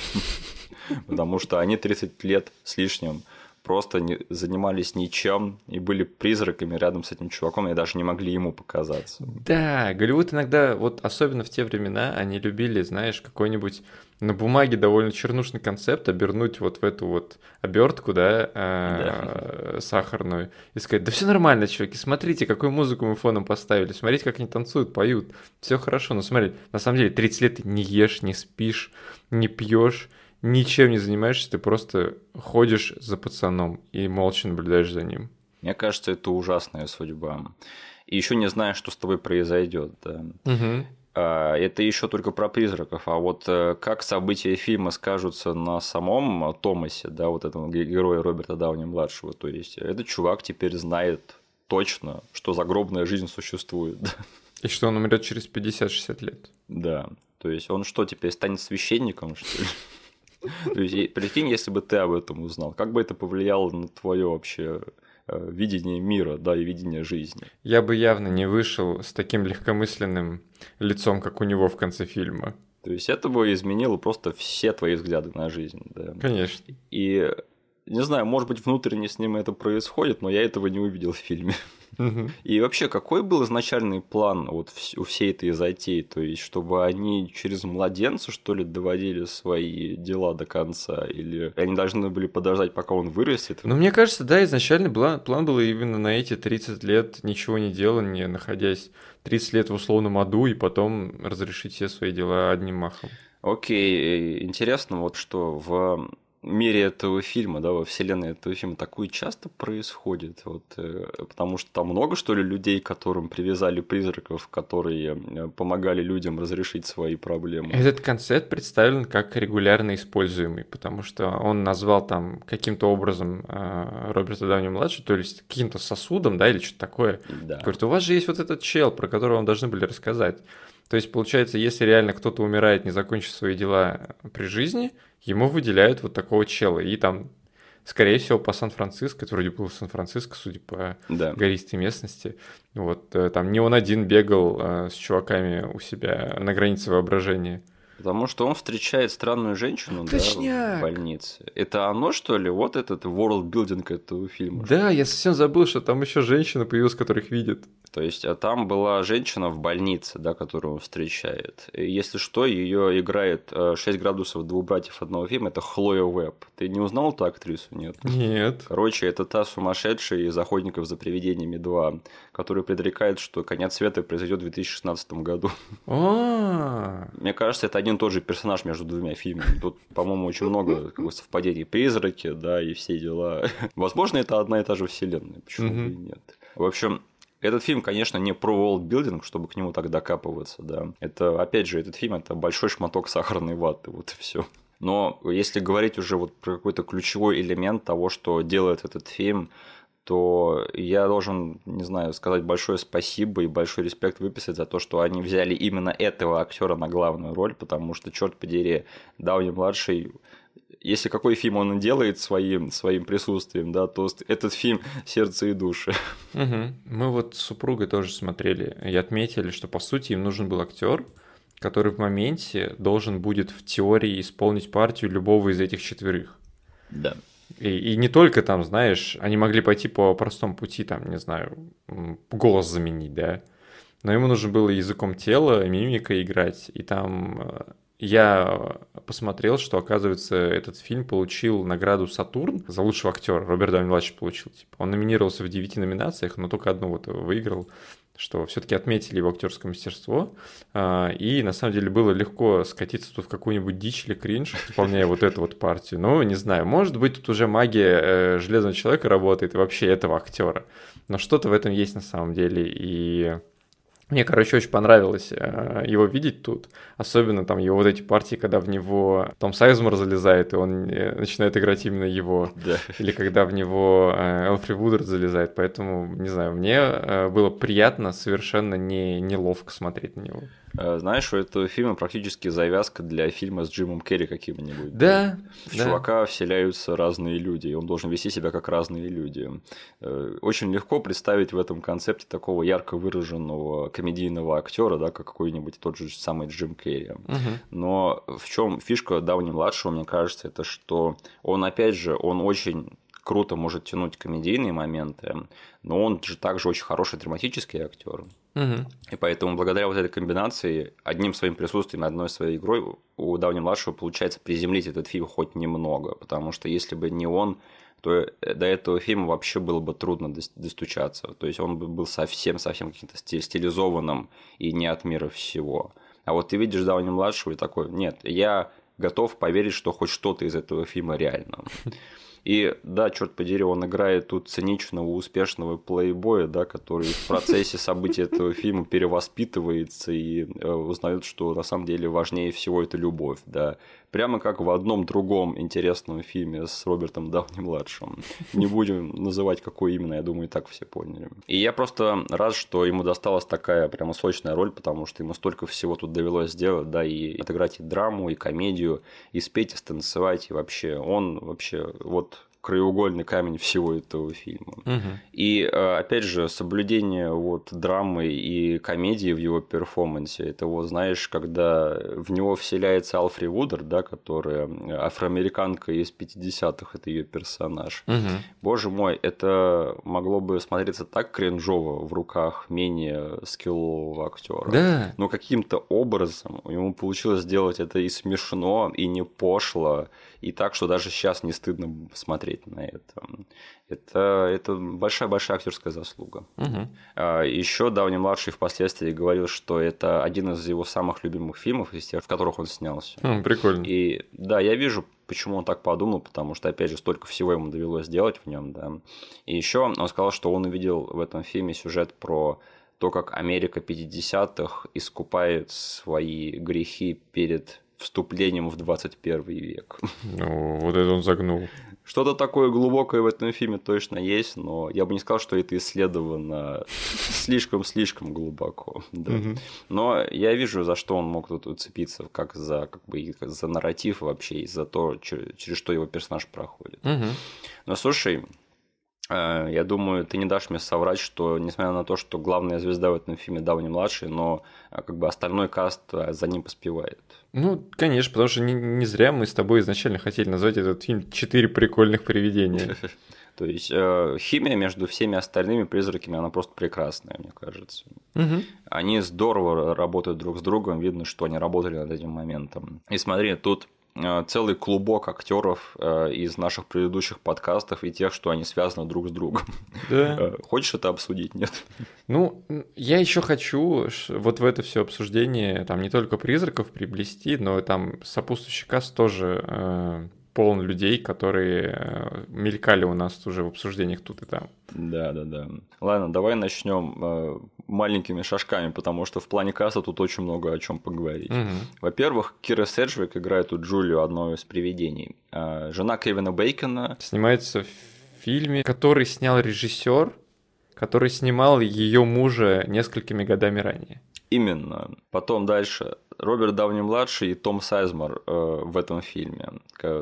Потому что они 30 лет с лишним просто не, занимались ничем и были призраками рядом с этим чуваком, и даже не могли ему показаться. Да, Голливуд иногда, вот особенно в те времена, они любили, знаешь, какой-нибудь на бумаге довольно чернушный концепт обернуть вот в эту вот обертку, да, э, да. сахарную, и сказать, да все нормально, чуваки, смотрите, какую музыку мы фоном поставили, смотрите, как они танцуют, поют, все хорошо, но смотри, на самом деле 30 лет ты не ешь, не спишь, не пьешь, ничем не занимаешься, ты просто ходишь за пацаном и молча наблюдаешь за ним. Мне кажется, это ужасная судьба. И еще не знаешь, что с тобой произойдет. Да. Угу. Это еще только про призраков, а вот э, как события фильма скажутся на самом Томасе, да, вот этого героя Роберта Дауни младшего, то есть этот чувак теперь знает точно, что загробная жизнь существует. И что он умрет через 50-60 лет. Да. То есть он что, теперь станет священником, что ли? То есть, прикинь, если бы ты об этом узнал, как бы это повлияло на твое вообще э, видение мира, да, и видение жизни. Я бы явно не вышел с таким легкомысленным лицом, как у него в конце фильма. То есть это бы изменило просто все твои взгляды на жизнь, да. Конечно. И не знаю, может быть, внутренне с ним это происходит, но я этого не увидел в фильме. И вообще, какой был изначальный план вот у всей этой затеи? То есть, чтобы они через младенца, что ли, доводили свои дела до конца? Или они должны были подождать, пока он вырастет? Ну, мне кажется, да, изначальный план, план был именно на эти 30 лет ничего не делания, находясь 30 лет в условном аду, и потом разрешить все свои дела одним махом. Окей, интересно вот что в мире этого фильма, да, во вселенной этого фильма такое часто происходит, вот, э, потому что там много, что ли, людей, которым привязали призраков, которые э, помогали людям разрешить свои проблемы. Этот концепт представлен как регулярно используемый, потому что он назвал там каким-то образом э, Роберта Дауни-младший, то есть каким-то сосудом, да, или что-то такое. Да. Говорит, у вас же есть вот этот чел, про которого вам должны были рассказать. То есть, получается, если реально кто-то умирает, не закончив свои дела при жизни, ему выделяют вот такого чела. И там, скорее всего, по Сан-Франциско, это вроде был Сан-Франциско, судя по да. гористой местности, вот э, там не он один бегал э, с чуваками у себя на границе воображения. Потому что он встречает странную женщину да, в больнице. Это оно, что ли? Вот этот world building этого фильма. Да, я совсем забыл, что там еще женщина появилась, которых видит. То есть, а там была женщина в больнице, да, которую он встречает. И если что, ее играет 6 э, градусов двух братьев одного фильма, это Хлоя Уэбб. Ты не узнал эту актрису, нет? Нет. Короче, это та сумасшедшая из «Охотников за привидениями 2», которая предрекает, что конец света произойдет в 2016 году. А. Мне кажется, это один и тот же персонаж между двумя фильмами. Тут, по-моему, очень много совпадений. Призраки, да, и все дела. Возможно, это одна и та же вселенная. Почему бы и нет? В общем, этот фильм, конечно, не про world чтобы к нему так докапываться, да. Это, опять же, этот фильм – это большой шматок сахарной ваты, вот и все. Но если говорить уже вот про какой-то ключевой элемент того, что делает этот фильм, то я должен, не знаю, сказать большое спасибо и большой респект выписать за то, что они взяли именно этого актера на главную роль, потому что, черт подери, Дауни младший если какой фильм он делает своим, своим присутствием, да, то этот фильм «Сердце и души». Угу. Мы вот с супругой тоже смотрели и отметили, что, по сути, им нужен был актер, который в моменте должен будет в теории исполнить партию любого из этих четверых. Да. И, и не только там, знаешь, они могли пойти по простому пути, там, не знаю, голос заменить, да, но ему нужно было языком тела, мимикой играть, и там э, я посмотрел, что, оказывается, этот фильм получил награду «Сатурн» за лучшего актера. Роберт Дауни младший получил. Типа. Он номинировался в девяти номинациях, но только одну вот выиграл что все-таки отметили его актерское мастерство, а, и на самом деле было легко скатиться тут в какую-нибудь дичь или кринж, исполняя вот эту вот партию. Ну, не знаю, может быть, тут уже магия э, Железного Человека работает, и вообще этого актера. Но что-то в этом есть на самом деле, и мне, короче, очень понравилось э, его видеть тут. Особенно там его вот эти партии, когда в него Том Сайзмор залезает, и он э, начинает играть именно его. Да. Или когда в него э, Элфри Вудерд залезает. Поэтому, не знаю, мне было приятно, совершенно не, неловко смотреть на него. Э, знаешь, у этого фильма практически завязка для фильма с Джимом Керри каким-нибудь. Да. В да. чувака вселяются разные люди, и он должен вести себя как разные люди. Э, очень легко представить в этом концепте такого ярко выраженного комедийного актера, да, как какой-нибудь тот же самый Джим Керри. Угу. Но в чем фишка Дауни младшего, мне кажется, это что он, опять же, он очень круто может тянуть комедийные моменты, но он же также очень хороший драматический актер. Угу. И поэтому благодаря вот этой комбинации, одним своим присутствием, одной своей игрой у Дауни младшего получается приземлить этот фильм хоть немного, потому что если бы не он, то э, до этого фильма вообще было бы трудно достучаться. То есть он бы был совсем-совсем каким-то стилизованным и не от мира всего. А вот ты видишь Дауни младшего и такой, нет, я готов поверить, что хоть что-то из этого фильма реально. И да, черт подери, он играет тут циничного, успешного плейбоя, да, который в процессе событий этого фильма перевоспитывается и э, узнает, что на самом деле важнее всего это любовь, да. Прямо как в одном другом интересном фильме с Робертом Дауни-младшим. Не будем называть, какой именно, я думаю, и так все поняли. И я просто рад, что ему досталась такая прямо сочная роль, потому что ему столько всего тут довелось сделать, да, и отыграть и драму, и комедию, и спеть, и станцевать, и вообще он вообще вот краеугольный камень всего этого фильма. Угу. И э, опять же, соблюдение вот драмы и комедии в его перформансе, это вот, знаешь, когда в него вселяется Алфри Вудер, да, которая афроамериканка из 50-х, это ее персонаж. Угу. Боже мой, это могло бы смотреться так кринжово в руках менее скиллового актера. Да. Но каким-то образом ему получилось сделать это и смешно, и не пошло, и так, что даже сейчас не стыдно смотреть на это. Это, это большая-большая актерская заслуга. Угу. Еще давний младший впоследствии говорил, что это один из его самых любимых фильмов из тех, в которых он снялся. Mm, прикольно. И да, я вижу почему он так подумал, потому что, опять же, столько всего ему довелось сделать в нем, да. И еще он сказал, что он увидел в этом фильме сюжет про то, как Америка 50-х искупает свои грехи перед вступлением в 21 век. Ну, вот это он загнул. Что-то такое глубокое в этом фильме точно есть, но я бы не сказал, что это исследовано слишком-слишком глубоко. Да. Но я вижу, за что он мог тут уцепиться, как за, как бы, за нарратив вообще, и за то, через что его персонаж проходит. Но слушай, Э, я думаю, ты не дашь мне соврать, что несмотря на то, что главная звезда в этом фильме Дауни младший, но э, как бы остальной каст э, за ним поспевает. Ну, конечно, потому что не, не зря мы с тобой изначально хотели назвать этот фильм «Четыре прикольных привидения». То есть э, химия между всеми остальными призраками, она просто прекрасная, мне кажется. Угу. Они здорово работают друг с другом, видно, что они работали над этим моментом. И смотри, тут целый клубок актеров э, из наших предыдущих подкастов и тех, что они связаны друг с другом. Да. Э, хочешь это обсудить, нет? Ну, я еще хочу вот в это все обсуждение там не только призраков приблести, но там сопутствующий каст тоже полон людей, которые э, мелькали у нас уже в обсуждениях тут и там. Да, да, да. Ладно, давай начнем э, маленькими шажками, потому что в плане касса тут очень много о чем поговорить. Угу. Во-первых, Кира Седжвик играет у Джулию одно из привидений. Э, жена Кевина Бейкона. Снимается в фильме, который снял режиссер, который снимал ее мужа несколькими годами ранее. Именно. Потом дальше Роберт Дауни-младший и Том Сайзмар э, в этом фильме.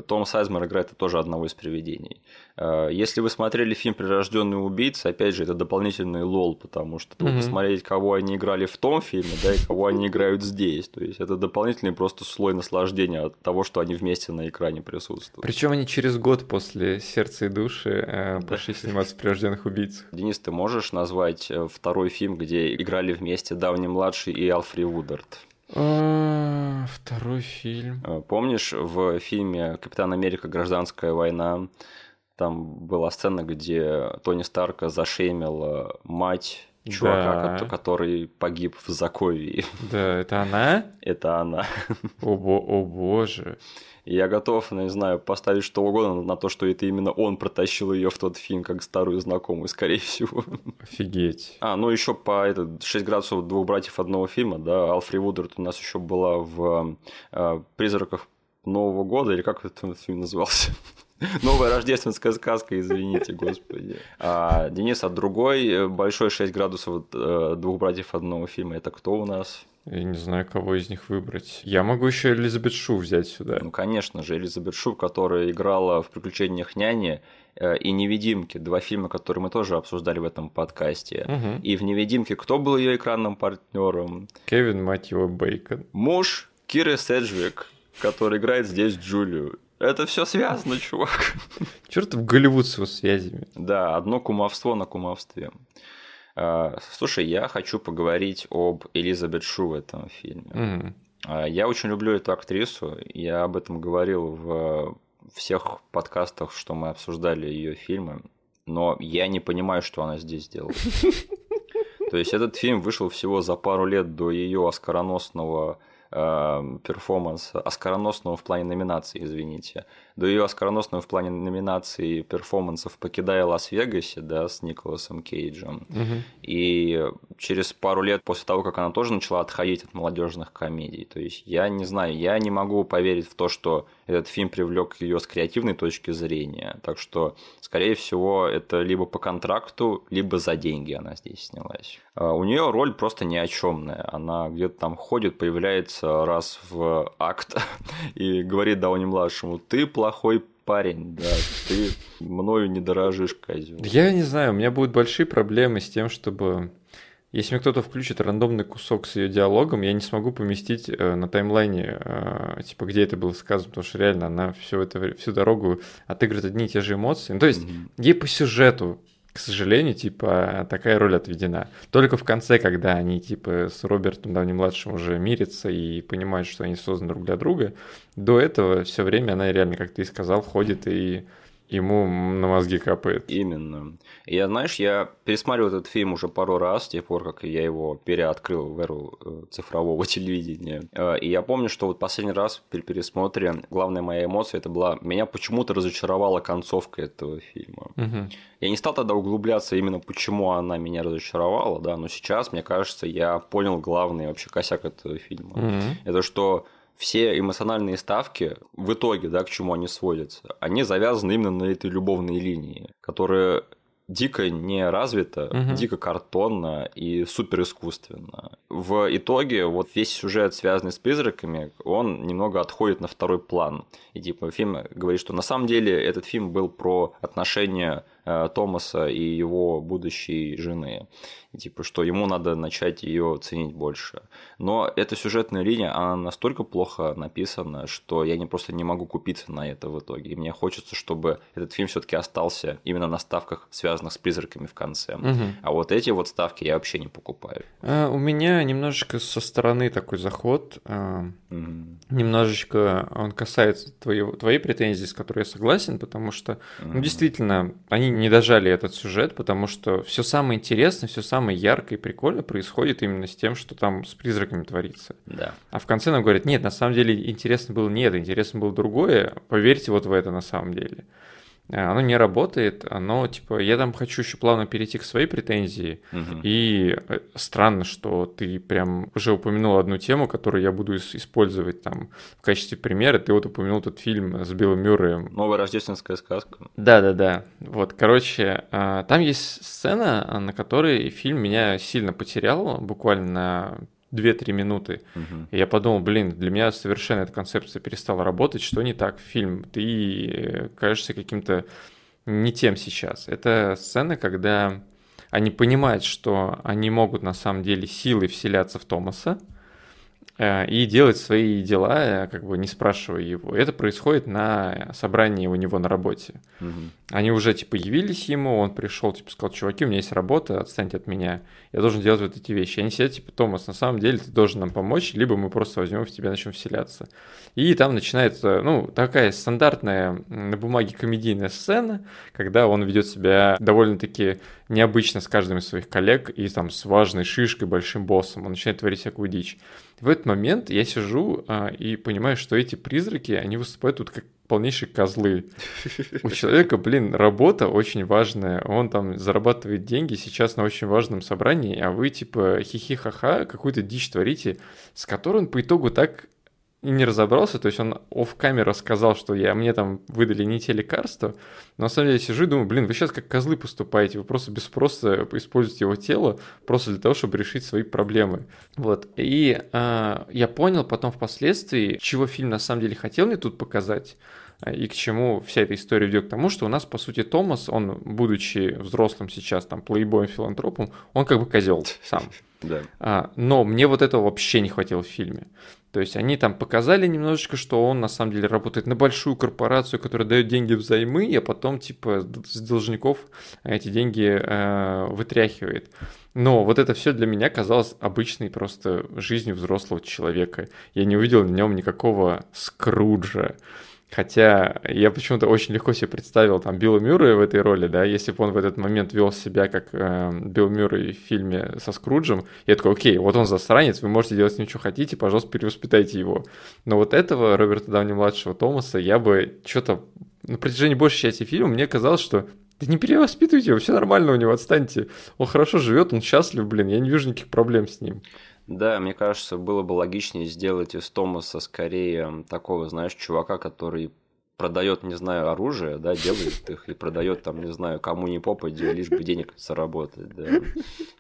Том Сайзмар играет тоже одного из привидений. Э, если вы смотрели фильм «Прирожденный убийца», опять же, это дополнительный лол, потому что mm-hmm. посмотреть, кого они играли в том фильме, да, и кого они играют здесь. То есть это дополнительный просто слой наслаждения от того, что они вместе на экране присутствуют. Причем они через год после «Сердца и души» э, пошли сниматься в «Прирожденных убийцах». Денис, ты можешь назвать второй фильм, где играли вместе Дауни-младший и Алфри Вудард? А, второй фильм. А, помнишь, в фильме Капитан Америка Гражданская война там была сцена, где Тони Старка зашемила мать чувака, да. который погиб в Заковии. Да, это она? Это она. О, бо- о боже. Я готов, не знаю, поставить что угодно на то, что это именно он протащил ее в тот фильм как старую знакомую, скорее всего. Офигеть. А, ну еще по это 6 градусов двух братьев одного фильма, да, Алфри Вудерт у нас еще была в э, Призраках Нового года, или как этот фильм назывался? Новая рождественская сказка, извините, господи. А, Денис, а другой э, большой 6 градусов э, двух братьев одного фильма, это кто у нас? Я не знаю, кого из них выбрать. Я могу еще Элизабет Шу взять сюда. Ну, конечно же, Элизабет Шу, которая играла в «Приключениях няни», э, и «Невидимки», два фильма, которые мы тоже обсуждали в этом подкасте. Угу. И в «Невидимке» кто был ее экранным партнером? Кевин, мать его, Бейкон. Муж Киры Седжвик, который играет здесь Джулию. Это все связано, чувак. Черт в Голливуд с его связями. Да, одно кумовство на кумовстве. А, слушай, я хочу поговорить об Элизабет Шу в этом фильме. Mm. Я очень люблю эту актрису. Я об этом говорил в всех подкастах, что мы обсуждали ее фильмы. Но я не понимаю, что она здесь делает. То есть этот фильм вышел всего за пару лет до ее оскароносного э, перформанса, оскароносного в плане номинации, извините, до ее оскароносного в плане номинации перформансов «Покидая Лас-Вегасе», да, с Николасом Кейджем. Угу. И через пару лет после того, как она тоже начала отходить от молодежных комедий. То есть я не знаю, я не могу поверить в то, что этот фильм привлек ее с креативной точки зрения. Так что, скорее всего, это либо по контракту, либо за деньги она здесь снялась. А у нее роль просто ни о чемная. Она где-то там ходит, появляется раз в акт и говорит Дауни младшему: ты плохой парень, да, ты мною не дорожишь, козел. Я не знаю, у меня будут большие проблемы с тем, чтобы если мне кто-то включит рандомный кусок с ее диалогом, я не смогу поместить э, на таймлайне, э, типа, где это было сказано, потому что реально она всю, это, всю дорогу отыгрывает одни и те же эмоции. Ну, то есть, mm-hmm. ей по сюжету, к сожалению, типа, такая роль отведена. Только в конце, когда они, типа, с Робертом Давним-младшим уже мирятся и понимают, что они созданы друг для друга, до этого все время она реально, как ты и сказал, ходит и ему на мозги капает. Именно. Я, знаешь, я пересматривал этот фильм уже пару раз с тех пор, как я его переоткрыл в эру э, цифрового телевидения. Э, и я помню, что вот последний раз при пересмотре главная моя эмоция это была меня почему-то разочаровала концовка этого фильма. Угу. Я не стал тогда углубляться именно почему она меня разочаровала, да, но сейчас, мне кажется, я понял главный вообще косяк этого фильма. Угу. Это что все эмоциональные ставки в итоге, да, к чему они сводятся, они завязаны именно на этой любовной линии, которая дико не развита, Мгм. дико картонно и супер искусственно. В итоге вот весь сюжет, связанный с призраками, он немного отходит на второй план. И типа фильм говорит, что на самом деле этот фильм был про отношения Томаса и его будущей жены. И, типа, что ему надо начать ее ценить больше. Но эта сюжетная линия, она настолько плохо написана, что я не просто не могу купиться на это в итоге. И мне хочется, чтобы этот фильм все-таки остался именно на ставках, связанных с призраками в конце. Мгм. А вот эти вот ставки я вообще не покупаю. А, у меня немножечко со стороны такой заход. а, Мгм. Немножечко он касается твоего, твоей претензии, с которой я согласен, потому что, ну, Мгм. действительно, они не дожали этот сюжет, потому что все самое интересное, все самое яркое и прикольное происходит именно с тем, что там с призраками творится. Да. А в конце нам говорят, нет, на самом деле интересно было не это, интересно было другое, поверьте вот в это на самом деле. А, Оно не работает, оно, типа, я там хочу еще плавно перейти к своей претензии, Мгм. и э, странно, что ты прям уже упомянул одну тему, которую я буду ис- использовать там в качестве примера. Ты вот упомянул тот фильм с Биллом Мюрреем. Новая рождественская сказка. Да-да-да. Вот, короче, там есть сцена, на которой фильм меня сильно потерял, буквально на 2-3 минуты. Мгм. И я подумал, блин, для меня совершенно эта концепция перестала работать. Что не так? Фильм, ты э, кажешься каким-то не тем сейчас. Это сцена, когда они понимают, что они могут на самом деле силой вселяться в Томаса и делать свои дела, э, как бы не спрашивая его. Это происходит на собрании у него на работе. Мгм. Они уже, типа, явились ему, он пришел, типа, сказал, чуваки, у меня есть работа, отстаньте от меня, я должен делать вот эти вещи. И они сидят, типа, Томас, на самом деле ты должен нам помочь, либо мы просто возьмем в тебя, начнем вселяться. И там начинается, ну, такая стандартная на бумаге комедийная сцена, когда он ведет себя довольно-таки необычно с каждым из своих коллег и там с важной шишкой, большим боссом, он начинает творить всякую дичь. В этот момент я сижу а, и понимаю, что эти призраки, они выступают тут как полнейшие козлы. У человека, блин, работа очень важная, он там зарабатывает деньги сейчас на очень важном собрании, а вы типа хихи-ха-ха какую-то дичь творите, с которой он по итогу так и не разобрался, то есть он оф камера сказал, что я, мне там выдали не те лекарства, но на самом деле я сижу и думаю, блин, вы сейчас как козлы поступаете, вы просто без спроса используете его тело просто для того, чтобы решить свои проблемы. Вот, и а, я понял потом впоследствии, чего фильм на самом деле хотел мне тут показать, а, и к чему вся эта история ведет к тому, что у нас, по сути, Томас, он, будучи взрослым сейчас, там, плейбоем, филантропом, он как бы козел сам. Да. А, но мне вот этого вообще не хватило в фильме. То есть они там показали немножечко, что он на самом деле работает на большую корпорацию, которая дает деньги взаймы, а потом типа с должников эти деньги э, вытряхивает. Но вот это все для меня казалось обычной просто жизнью взрослого человека. Я не увидел в нем никакого скруджа. Хотя я почему-то очень легко себе представил там Билла Мюррея в этой роли, да, если бы он в этот момент вел себя как э, Билл Мюррей в фильме со Скруджем, я такой, окей, вот он засранец, вы можете делать с ним что хотите, пожалуйста, перевоспитайте его. Но вот этого Роберта Дауни-младшего Томаса я бы что-то на протяжении большей части фильма мне казалось, что да не перевоспитывайте его, все нормально у него, отстаньте. Он хорошо живет, он счастлив, блин, я не вижу никаких проблем с ним. Да, мне кажется, было бы логичнее сделать из Томаса скорее такого, знаешь, чувака, который продает, не знаю, оружие, да, делает их и продает там, не знаю, кому не попадет, лишь бы денег заработать, да.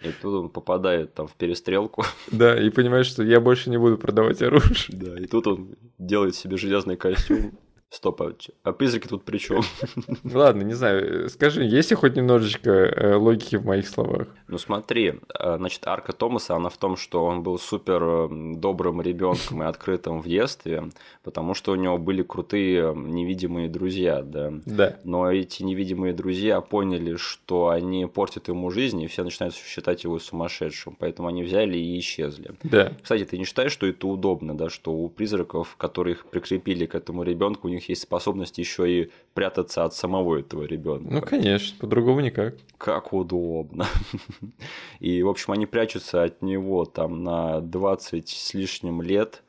И тут он попадает там в перестрелку. Да, и понимаешь, что я больше не буду продавать оружие. Да, и тут он делает себе железный костюм. Стоп, а, призраки тут при чем? Ладно, не знаю, скажи, есть ли хоть немножечко э, логики в моих словах? Ну смотри, э, значит, арка Томаса, она в том, что он был супер э, добрым ребенком и открытым в детстве, потому что у него были крутые э, невидимые друзья, да. Да. Но эти невидимые друзья поняли, что они портят ему жизнь, и все начинают считать его сумасшедшим, поэтому они взяли и исчезли. Да. Кстати, ты не считаешь, что это удобно, да, что у призраков, которых прикрепили к этому ребенку, у них них есть способность еще и прятаться от самого этого ребенка. Ну, конечно, по-другому никак. Как удобно. И, в общем, они прячутся от него там на 20 с лишним лет,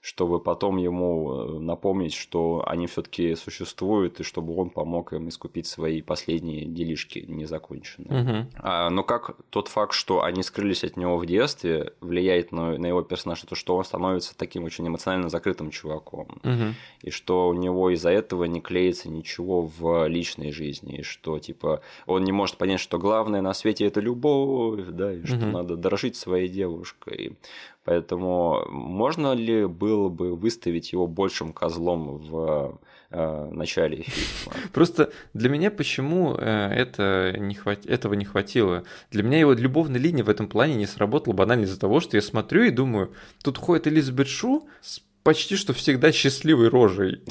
чтобы потом ему э, напомнить, что они все-таки существуют, и чтобы он помог им искупить свои последние делишки незаконченные. Угу. А, но как тот факт, что они скрылись от него в детстве, влияет на, на его персонажа, то что он становится таким очень эмоционально закрытым чуваком, угу. и что у него из-за этого не клеится ничего в личной жизни, и что типа он не может понять, что главное на свете это любовь, да, и что угу. надо дорожить своей девушкой. Поэтому можно ли было бы выставить его большим козлом в э, начале фильма? Просто для меня почему э, это не хват... этого не хватило? Для меня его любовная линия в этом плане не сработала банально из-за того, что я смотрю и думаю, тут ходит Элизабет Шу с почти что всегда счастливой рожей.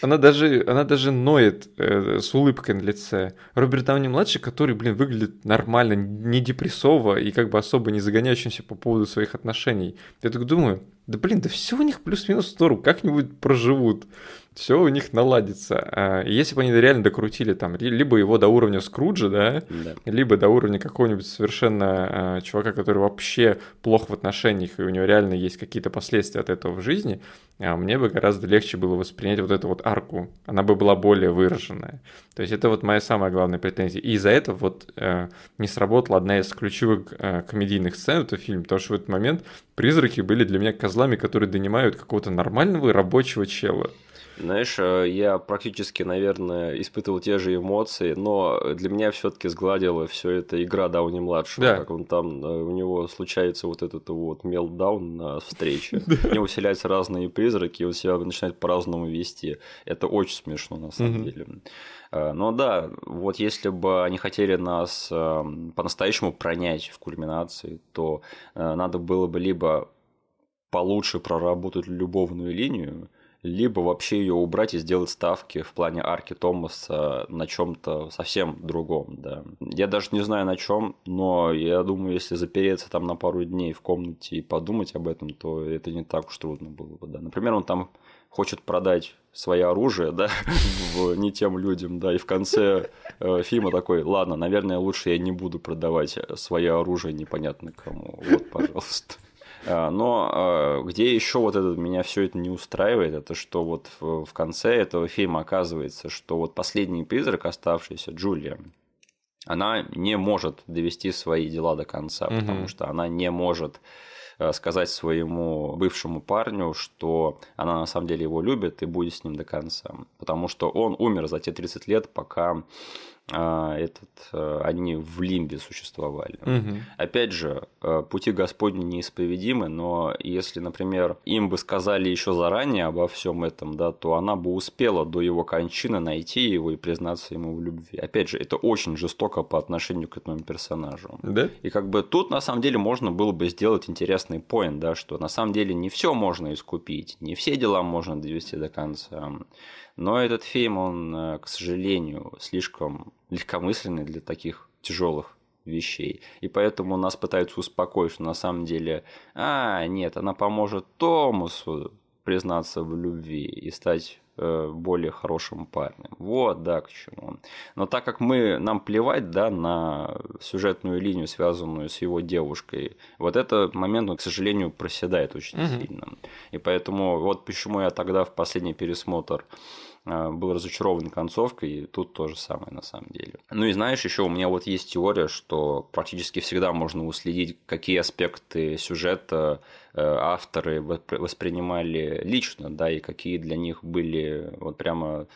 Она даже, она даже ноет э, с улыбкой на лице. Роберт Дауни младший, который, блин, выглядит нормально, не депрессово и как бы особо не загоняющимся по поводу своих отношений. Я так думаю, да блин, да все у них плюс-минус норм, как-нибудь проживут все у них наладится. А, если бы они реально докрутили там либо его до уровня Скруджа, да, да. либо до уровня какого-нибудь совершенно э, чувака, который вообще плох в отношениях, и у него реально есть какие-то последствия от этого в жизни, мне бы гораздо легче было воспринять вот эту вот арку. Она бы была более выраженная. То есть это вот моя самая главная претензия. И из-за этого вот э, не сработала одна из ключевых э, комедийных сцен этого фильма, потому что в этот момент призраки были для меня козлами, которые донимают какого-то нормального рабочего чела. Знаешь, э, я практически, наверное, испытывал те же эмоции, но для меня все-таки сгладила все это игра Дауни младшего, да. как он там, э, у него случается вот этот вот мелдаун на встрече, у него вселяются разные призраки, и он себя начинает по-разному вести. Это очень смешно на самом деле. Э, но да, вот если бы они хотели нас по-настоящему пронять в кульминации, то надо было бы либо получше проработать любовную линию, либо вообще ее убрать и сделать ставки в плане арки Томаса на чем-то совсем другом, да. Я даже не знаю на чем, но я думаю, если запереться там на пару дней в комнате и подумать об этом, то это не так уж трудно было бы, да. Например, он там хочет продать свое оружие, да, в, не тем людям, да, и в конце э, фильма такой, ладно, наверное, лучше я не буду продавать свое оружие непонятно кому, вот, пожалуйста. А, но а, где еще вот это меня все это не устраивает, это что вот в конце этого фильма оказывается, что вот последний призрак, оставшийся, Джулия, она не может довести свои дела до конца, угу. потому что она не может э, сказать своему бывшему парню, что она на самом деле его любит и будет с ним до конца. Потому что он умер за те 30 лет, пока этот, э, они в лимбе существовали. Угу. Опять же, э, пути Господни неисповедимы, но если, например, им бы сказали еще заранее обо всем этом, да, то она бы успела до его кончины найти его и признаться ему в любви. Опять же, это очень жестоко по отношению к этому персонажу. Да? И как бы тут на самом деле можно было бы сделать интересный поинт, да, что на самом деле не все можно искупить, не все дела можно довести до конца. Но этот фильм, он, э, к сожалению, слишком легкомысленный для таких тяжелых вещей. И поэтому нас пытаются успокоить, что на самом деле, а, нет, она поможет Томасу признаться в любви и стать более хорошим парнем. Вот, да, к чему. Но так как мы, нам плевать, да, на сюжетную линию, связанную с его девушкой, вот этот момент, он, к сожалению, проседает очень угу. сильно. И поэтому вот почему я тогда в последний пересмотр а, был разочарован концовкой, и тут то же самое на самом деле. Ну и знаешь, еще у меня вот есть теория, что практически всегда можно уследить, какие аспекты сюжета э, авторы воспринимали лично, да, и какие для них были вот прямо,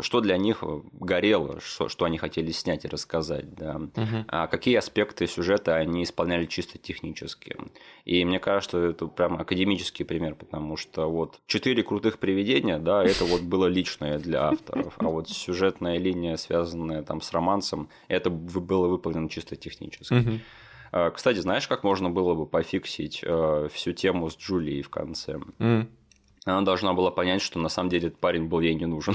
что для них горело, что, что они хотели снять и рассказать, да, угу. а какие аспекты сюжета они исполняли чисто технически. И мне кажется, что это прям академический пример, потому что вот четыре крутых привидения, да, это вот было личное для авторов, а вот сюжетная линия, связанная там с романсом, это было выполнено чисто технически. Угу. Кстати, знаешь, как можно было бы пофиксить э, всю тему с Джулией в конце? Mm. Она должна была понять, что на самом деле этот парень был ей не нужен.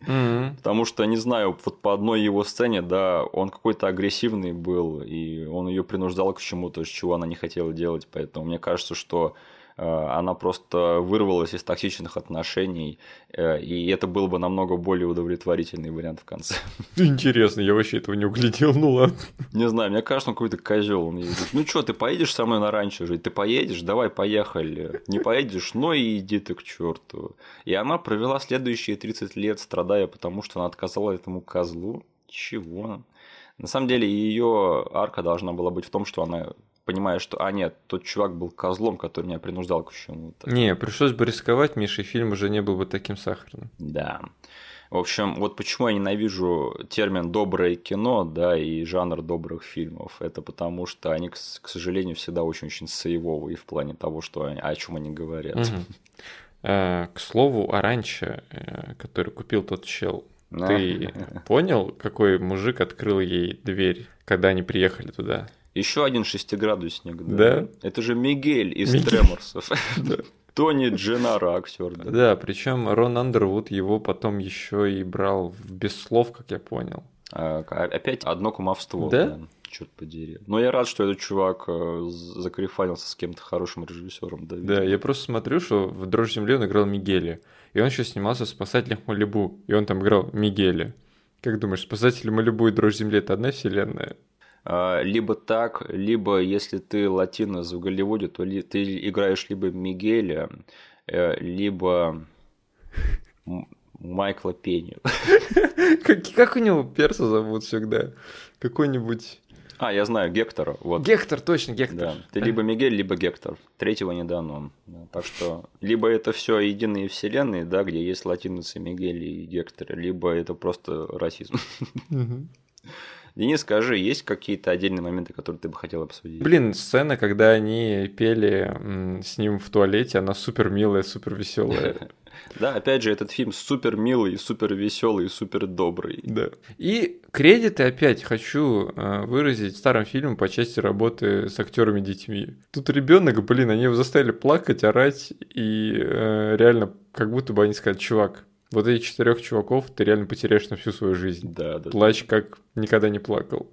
Mm-hmm. Потому что, не знаю, вот по одной его сцене, да, он какой-то агрессивный был, и он ее принуждал к чему-то, чего она не хотела делать. Поэтому мне кажется, что Э, она просто вырвалась из токсичных отношений, э, и это был бы намного более удовлетворительный вариант в конце. Интересно, я вообще этого не углядел, ну ладно. Не знаю, мне кажется, он какой-то козел. Он ну что, ты поедешь со мной на ранчо жить? Ты поедешь? Давай, поехали. Не поедешь? Ну и иди ты к черту. И она провела следующие 30 лет, страдая, потому что она отказала этому козлу. Чего? На самом деле, ее арка должна была быть в том, что она понимаешь, что, а нет, тот чувак был козлом, который меня принуждал к чему-то. Не, пришлось бы рисковать, Миша, и фильм уже не был бы таким сахарным. Да. В общем, вот почему я ненавижу термин «доброе кино», да, и жанр добрых фильмов. Это потому, что они, к, сожалению, всегда очень-очень соевовые в плане того, что они, о чем они говорят. Угу. А, к слову, о ранче, э, который купил тот чел, ты понял, какой мужик открыл ей дверь, когда они приехали туда? Еще один шестиградусник, да? Да. Это же Мигель из Мигель. Треморсов. Тони Дженара актер. Да, да причем Рон Андервуд его потом еще и брал в без слов, как я понял. А, опять одно кумовство. Да? да? Черт подери. Но я рад, что этот чувак э, закарифанился с кем-то хорошим режиссером. Да, да, я просто смотрю, что в «Дрожь земли» он играл Мигеля. И он еще снимался в «Спасателях Малибу». И он там играл Мигеля. Как думаешь, «Спасатели Малибу» и «Дрожь земли» — это одна вселенная? А, либо так, либо если ты латинос в Голливуде, то ли, ты играешь либо Мигеля, э, либо Майкла Пенни. Как, как у него перса зовут всегда? Какой-нибудь... А, я знаю, Гектор. Вот. Гектор, точно, Гектор. Да. Ты либо Мигель, либо Гектор. Третьего не дано. Да. Так что, либо это все единые вселенные, да, где есть латиносы Мигель и Гектор, либо это просто расизм. Денис, скажи, есть какие-то отдельные моменты, которые ты бы хотел обсудить? Блин, сцена, когда они пели с ним в туалете, она супер милая, супер веселая. Да, опять же, этот фильм супер милый, супер веселый, супер добрый. Да. И кредиты опять хочу э, выразить старым фильмом по части работы с актерами детьми. Тут ребенок, блин, они его заставили плакать, орать, и э, реально как будто бы они сказали, чувак, вот этих четырех чуваков ты реально потеряешь на всю свою жизнь. Да, да. Плачь, как никогда не плакал.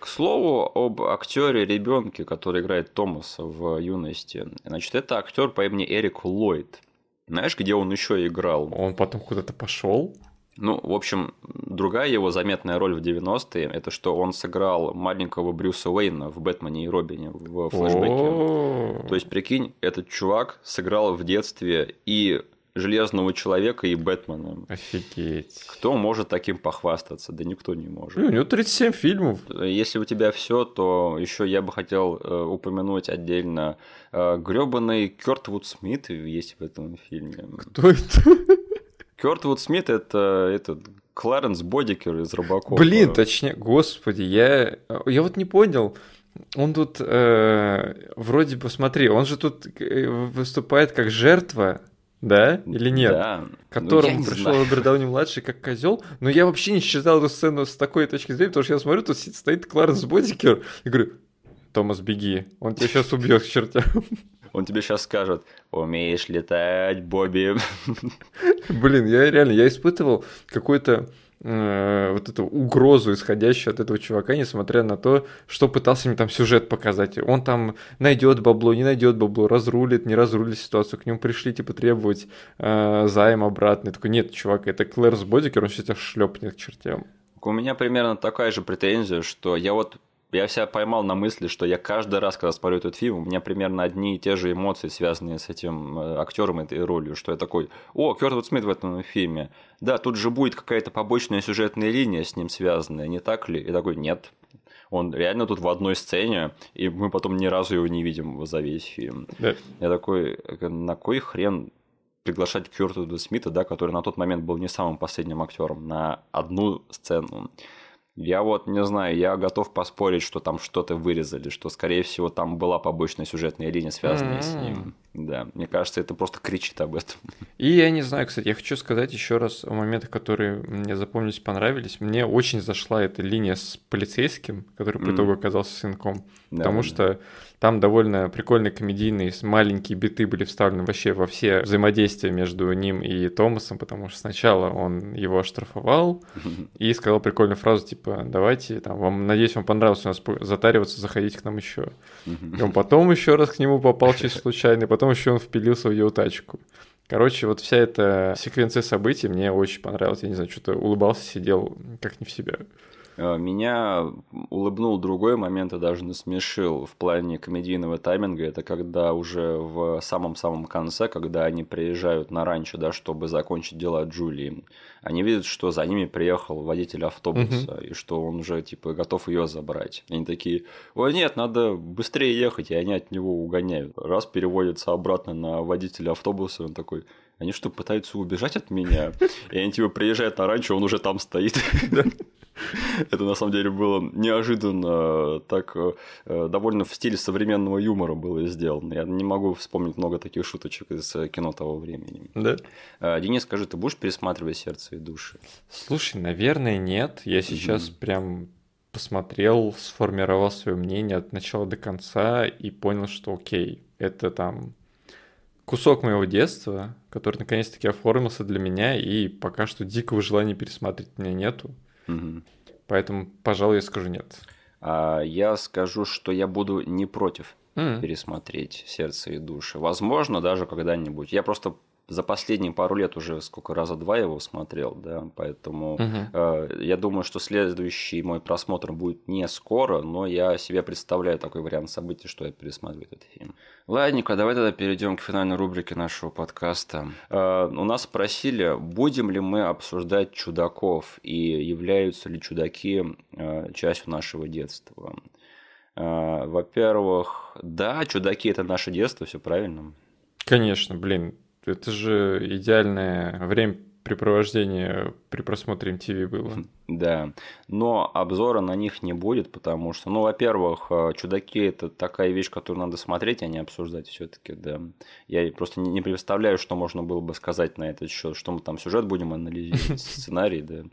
К слову об актере ребенке, который играет Томаса в юности. Значит, это актер по имени Эрик Ллойд. Знаешь, где он еще играл? Он потом куда-то пошел. Ну, в общем, другая его заметная роль в 90-е это что он сыграл маленького Брюса Уэйна в Бэтмене и Робине в флешбеке. То есть, прикинь, этот чувак сыграл в детстве и Железного Человека и Бэтмена. Офигеть. Кто может таким похвастаться? Да никто не может. у него 37 фильмов. Если у тебя все, то еще я бы хотел э, упомянуть отдельно э, гребаный Кертвуд Смит есть в этом фильме. Кто это? Кертвуд Смит это этот Кларенс Бодикер из Робокопа. Блин, точнее, господи, я, я вот не понял. Он тут э, вроде бы, смотри, он же тут э, выступает как жертва да? Или нет? Да. Которому ну, пришел Роберт Дауни младший как козел. Но я вообще не считал эту сцену с такой точки зрения, потому что я смотрю, тут стоит Кларенс Бодикер и говорю: Томас, беги, он тебя сейчас убьет к чертям. Он тебе сейчас скажет, умеешь летать, Бобби. Блин, я реально, я испытывал какой-то Э, вот эту угрозу, исходящую от этого чувака, несмотря на то, что пытался мне там сюжет показать. Он там найдет бабло, не найдет бабло, разрулит, не разрулит ситуацию. К нему пришли, типа, требовать э, займ обратно. Я такой, нет, чувак, это Клэрс Бодикер, он сейчас шлепнет к чертям. У меня примерно такая же претензия, что я вот я себя поймал на мысли, что я каждый раз, когда смотрю этот фильм, у меня примерно одни и те же эмоции, связанные с этим э, актером этой ролью, что я такой, о, Кёртвуд Смит в этом фильме, да, тут же будет какая-то побочная сюжетная линия с ним связанная, не так ли? И такой, нет, он реально тут в одной сцене, и мы потом ни разу его не видим за весь фильм. Да. Я такой, на кой хрен приглашать Кёртвуда Смита, да, который на тот момент был не самым последним актером, на одну сцену. Я вот не знаю, я готов поспорить, что там что-то вырезали, что, скорее всего, там была побочная сюжетная линия, связанная mm-hmm. с ним. Да, мне кажется, это просто кричит об этом. И я не знаю, кстати, я хочу сказать еще раз о моментах, которые мне запомнились, понравились. Мне очень зашла эта линия с полицейским, который по итогу оказался сынком. Да, потому да. что там довольно прикольные комедийные маленькие биты были вставлены вообще во все взаимодействия между ним и Томасом, потому что сначала он его оштрафовал и сказал прикольную фразу типа «давайте, там, вам, надеюсь, вам понравилось у нас затариваться, заходите к нам еще». И он потом еще раз к нему попал чисто случайно, потом потом еще он впилился в его тачку. Короче, вот вся эта секвенция событий мне очень понравилась. Я не знаю, что-то улыбался, сидел как не в себя. Э, меня улыбнул другой момент и даже насмешил в плане комедийного тайминга. Это когда уже в самом-самом конце, когда они приезжают на ранчо, да, чтобы закончить дела Джулии, они видят, что за ними приехал водитель автобуса, угу. и что он уже типа готов ее забрать. Они такие, ой, нет, надо быстрее ехать, и они от него угоняют. Раз переводится обратно на водителя автобуса, он такой, они что, пытаются убежать от меня? И они типа приезжают на ранчо, он уже там стоит. Это на самом деле было неожиданно, так э, довольно в стиле современного юмора было сделано. Я не могу вспомнить много таких шуточек из э, кино того времени. Да? Э, Денис, скажи, ты будешь пересматривать «Сердце и души»? Слушай, наверное, нет. Я сейчас mm-hmm. прям посмотрел, сформировал свое мнение от начала до конца и понял, что окей, это там кусок моего детства, который наконец-таки оформился для меня, и пока что дикого желания пересмотреть меня нету. Угу. Поэтому, пожалуй, я скажу нет. А я скажу, что я буду не против mm. пересмотреть сердце и души. Возможно, даже когда-нибудь. Я просто за последние пару лет уже сколько раза два его смотрел, да, поэтому угу. э, я думаю, что следующий мой просмотр будет не скоро, но я себе представляю такой вариант событий, что я пересматриваю этот фильм. Ладненько, давай тогда перейдем к финальной рубрике нашего подкаста. Э, у нас спросили, будем ли мы обсуждать чудаков и являются ли чудаки э, частью нашего детства. Э, во-первых, да, чудаки это наше детство, все правильно. Конечно, блин, это же идеальное времяпрепровождение при просмотре MTV было. Да, но обзора на них не будет, потому что, ну, во-первых, э, чудаки это такая вещь, которую надо смотреть, а не обсуждать все-таки, да. Я просто не представляю, что можно было бы сказать на этот счет, что мы там сюжет будем анализировать, сценарий, да.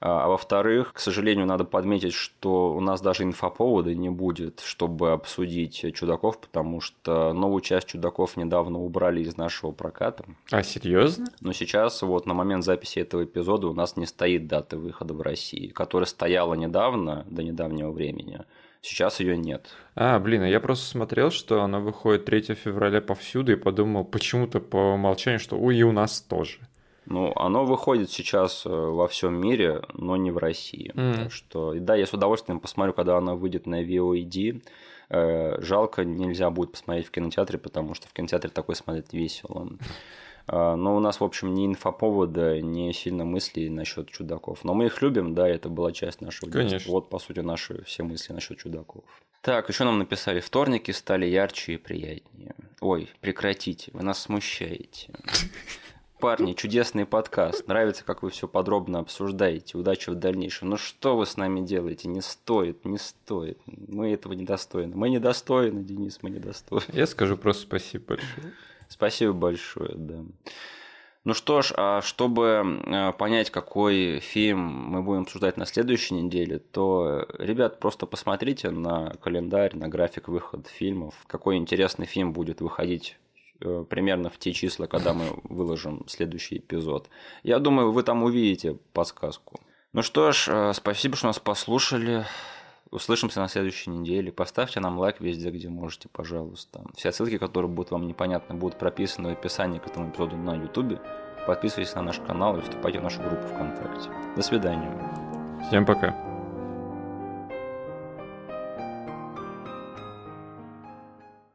А, а во-вторых, к сожалению, надо подметить, что у нас даже инфоповода не будет, чтобы обсудить чудаков, потому что новую часть чудаков недавно убрали из нашего проката. А, серьезно? Но сейчас, вот на момент записи этого эпизода, у нас не стоит даты выхода в России, которая стояла недавно, до недавнего времени. Сейчас ее нет. А, блин, а я просто смотрел, что она выходит 3 февраля повсюду и подумал почему-то по умолчанию, что ой, и у нас тоже. Ну, оно выходит сейчас э, во всем мире, но не в России. Mm. Так что, да, я с удовольствием посмотрю, когда оно выйдет на VOD. Э, жалко, нельзя будет посмотреть в кинотеатре, потому что в кинотеатре такой смотреть весело. Э, но у нас, в общем, ни инфоповода, ни сильно мыслей насчет чудаков. Но мы их любим, да, это была часть нашего Конечно. детства. Вот, по сути, наши все мысли насчет чудаков. Так, еще нам написали, вторники стали ярче и приятнее. Ой, прекратите, вы нас смущаете. Парни, чудесный подкаст. Нравится, как вы все подробно обсуждаете. Удачи в дальнейшем. Ну что вы с нами делаете? Не стоит, не стоит. Мы этого недостойны. Мы недостойны, Денис, мы недостойны. Я скажу просто спасибо большое. Спасибо большое, да. Ну что ж, а чтобы э, понять, какой фильм мы будем обсуждать на следующей неделе, то, ребят, просто посмотрите на календарь, на график выхода фильмов, какой интересный фильм будет выходить примерно в те числа, когда мы выложим следующий эпизод. Я думаю, вы там увидите подсказку. Ну что ж, э, спасибо, что нас послушали. Услышимся на следующей неделе. Поставьте нам лайк везде, где можете, пожалуйста. Все ссылки, которые будут вам непонятны, будут прописаны в описании к этому эпизоду на YouTube. Подписывайтесь на наш канал и вступайте в нашу группу ВКонтакте. До свидания. Всем пока.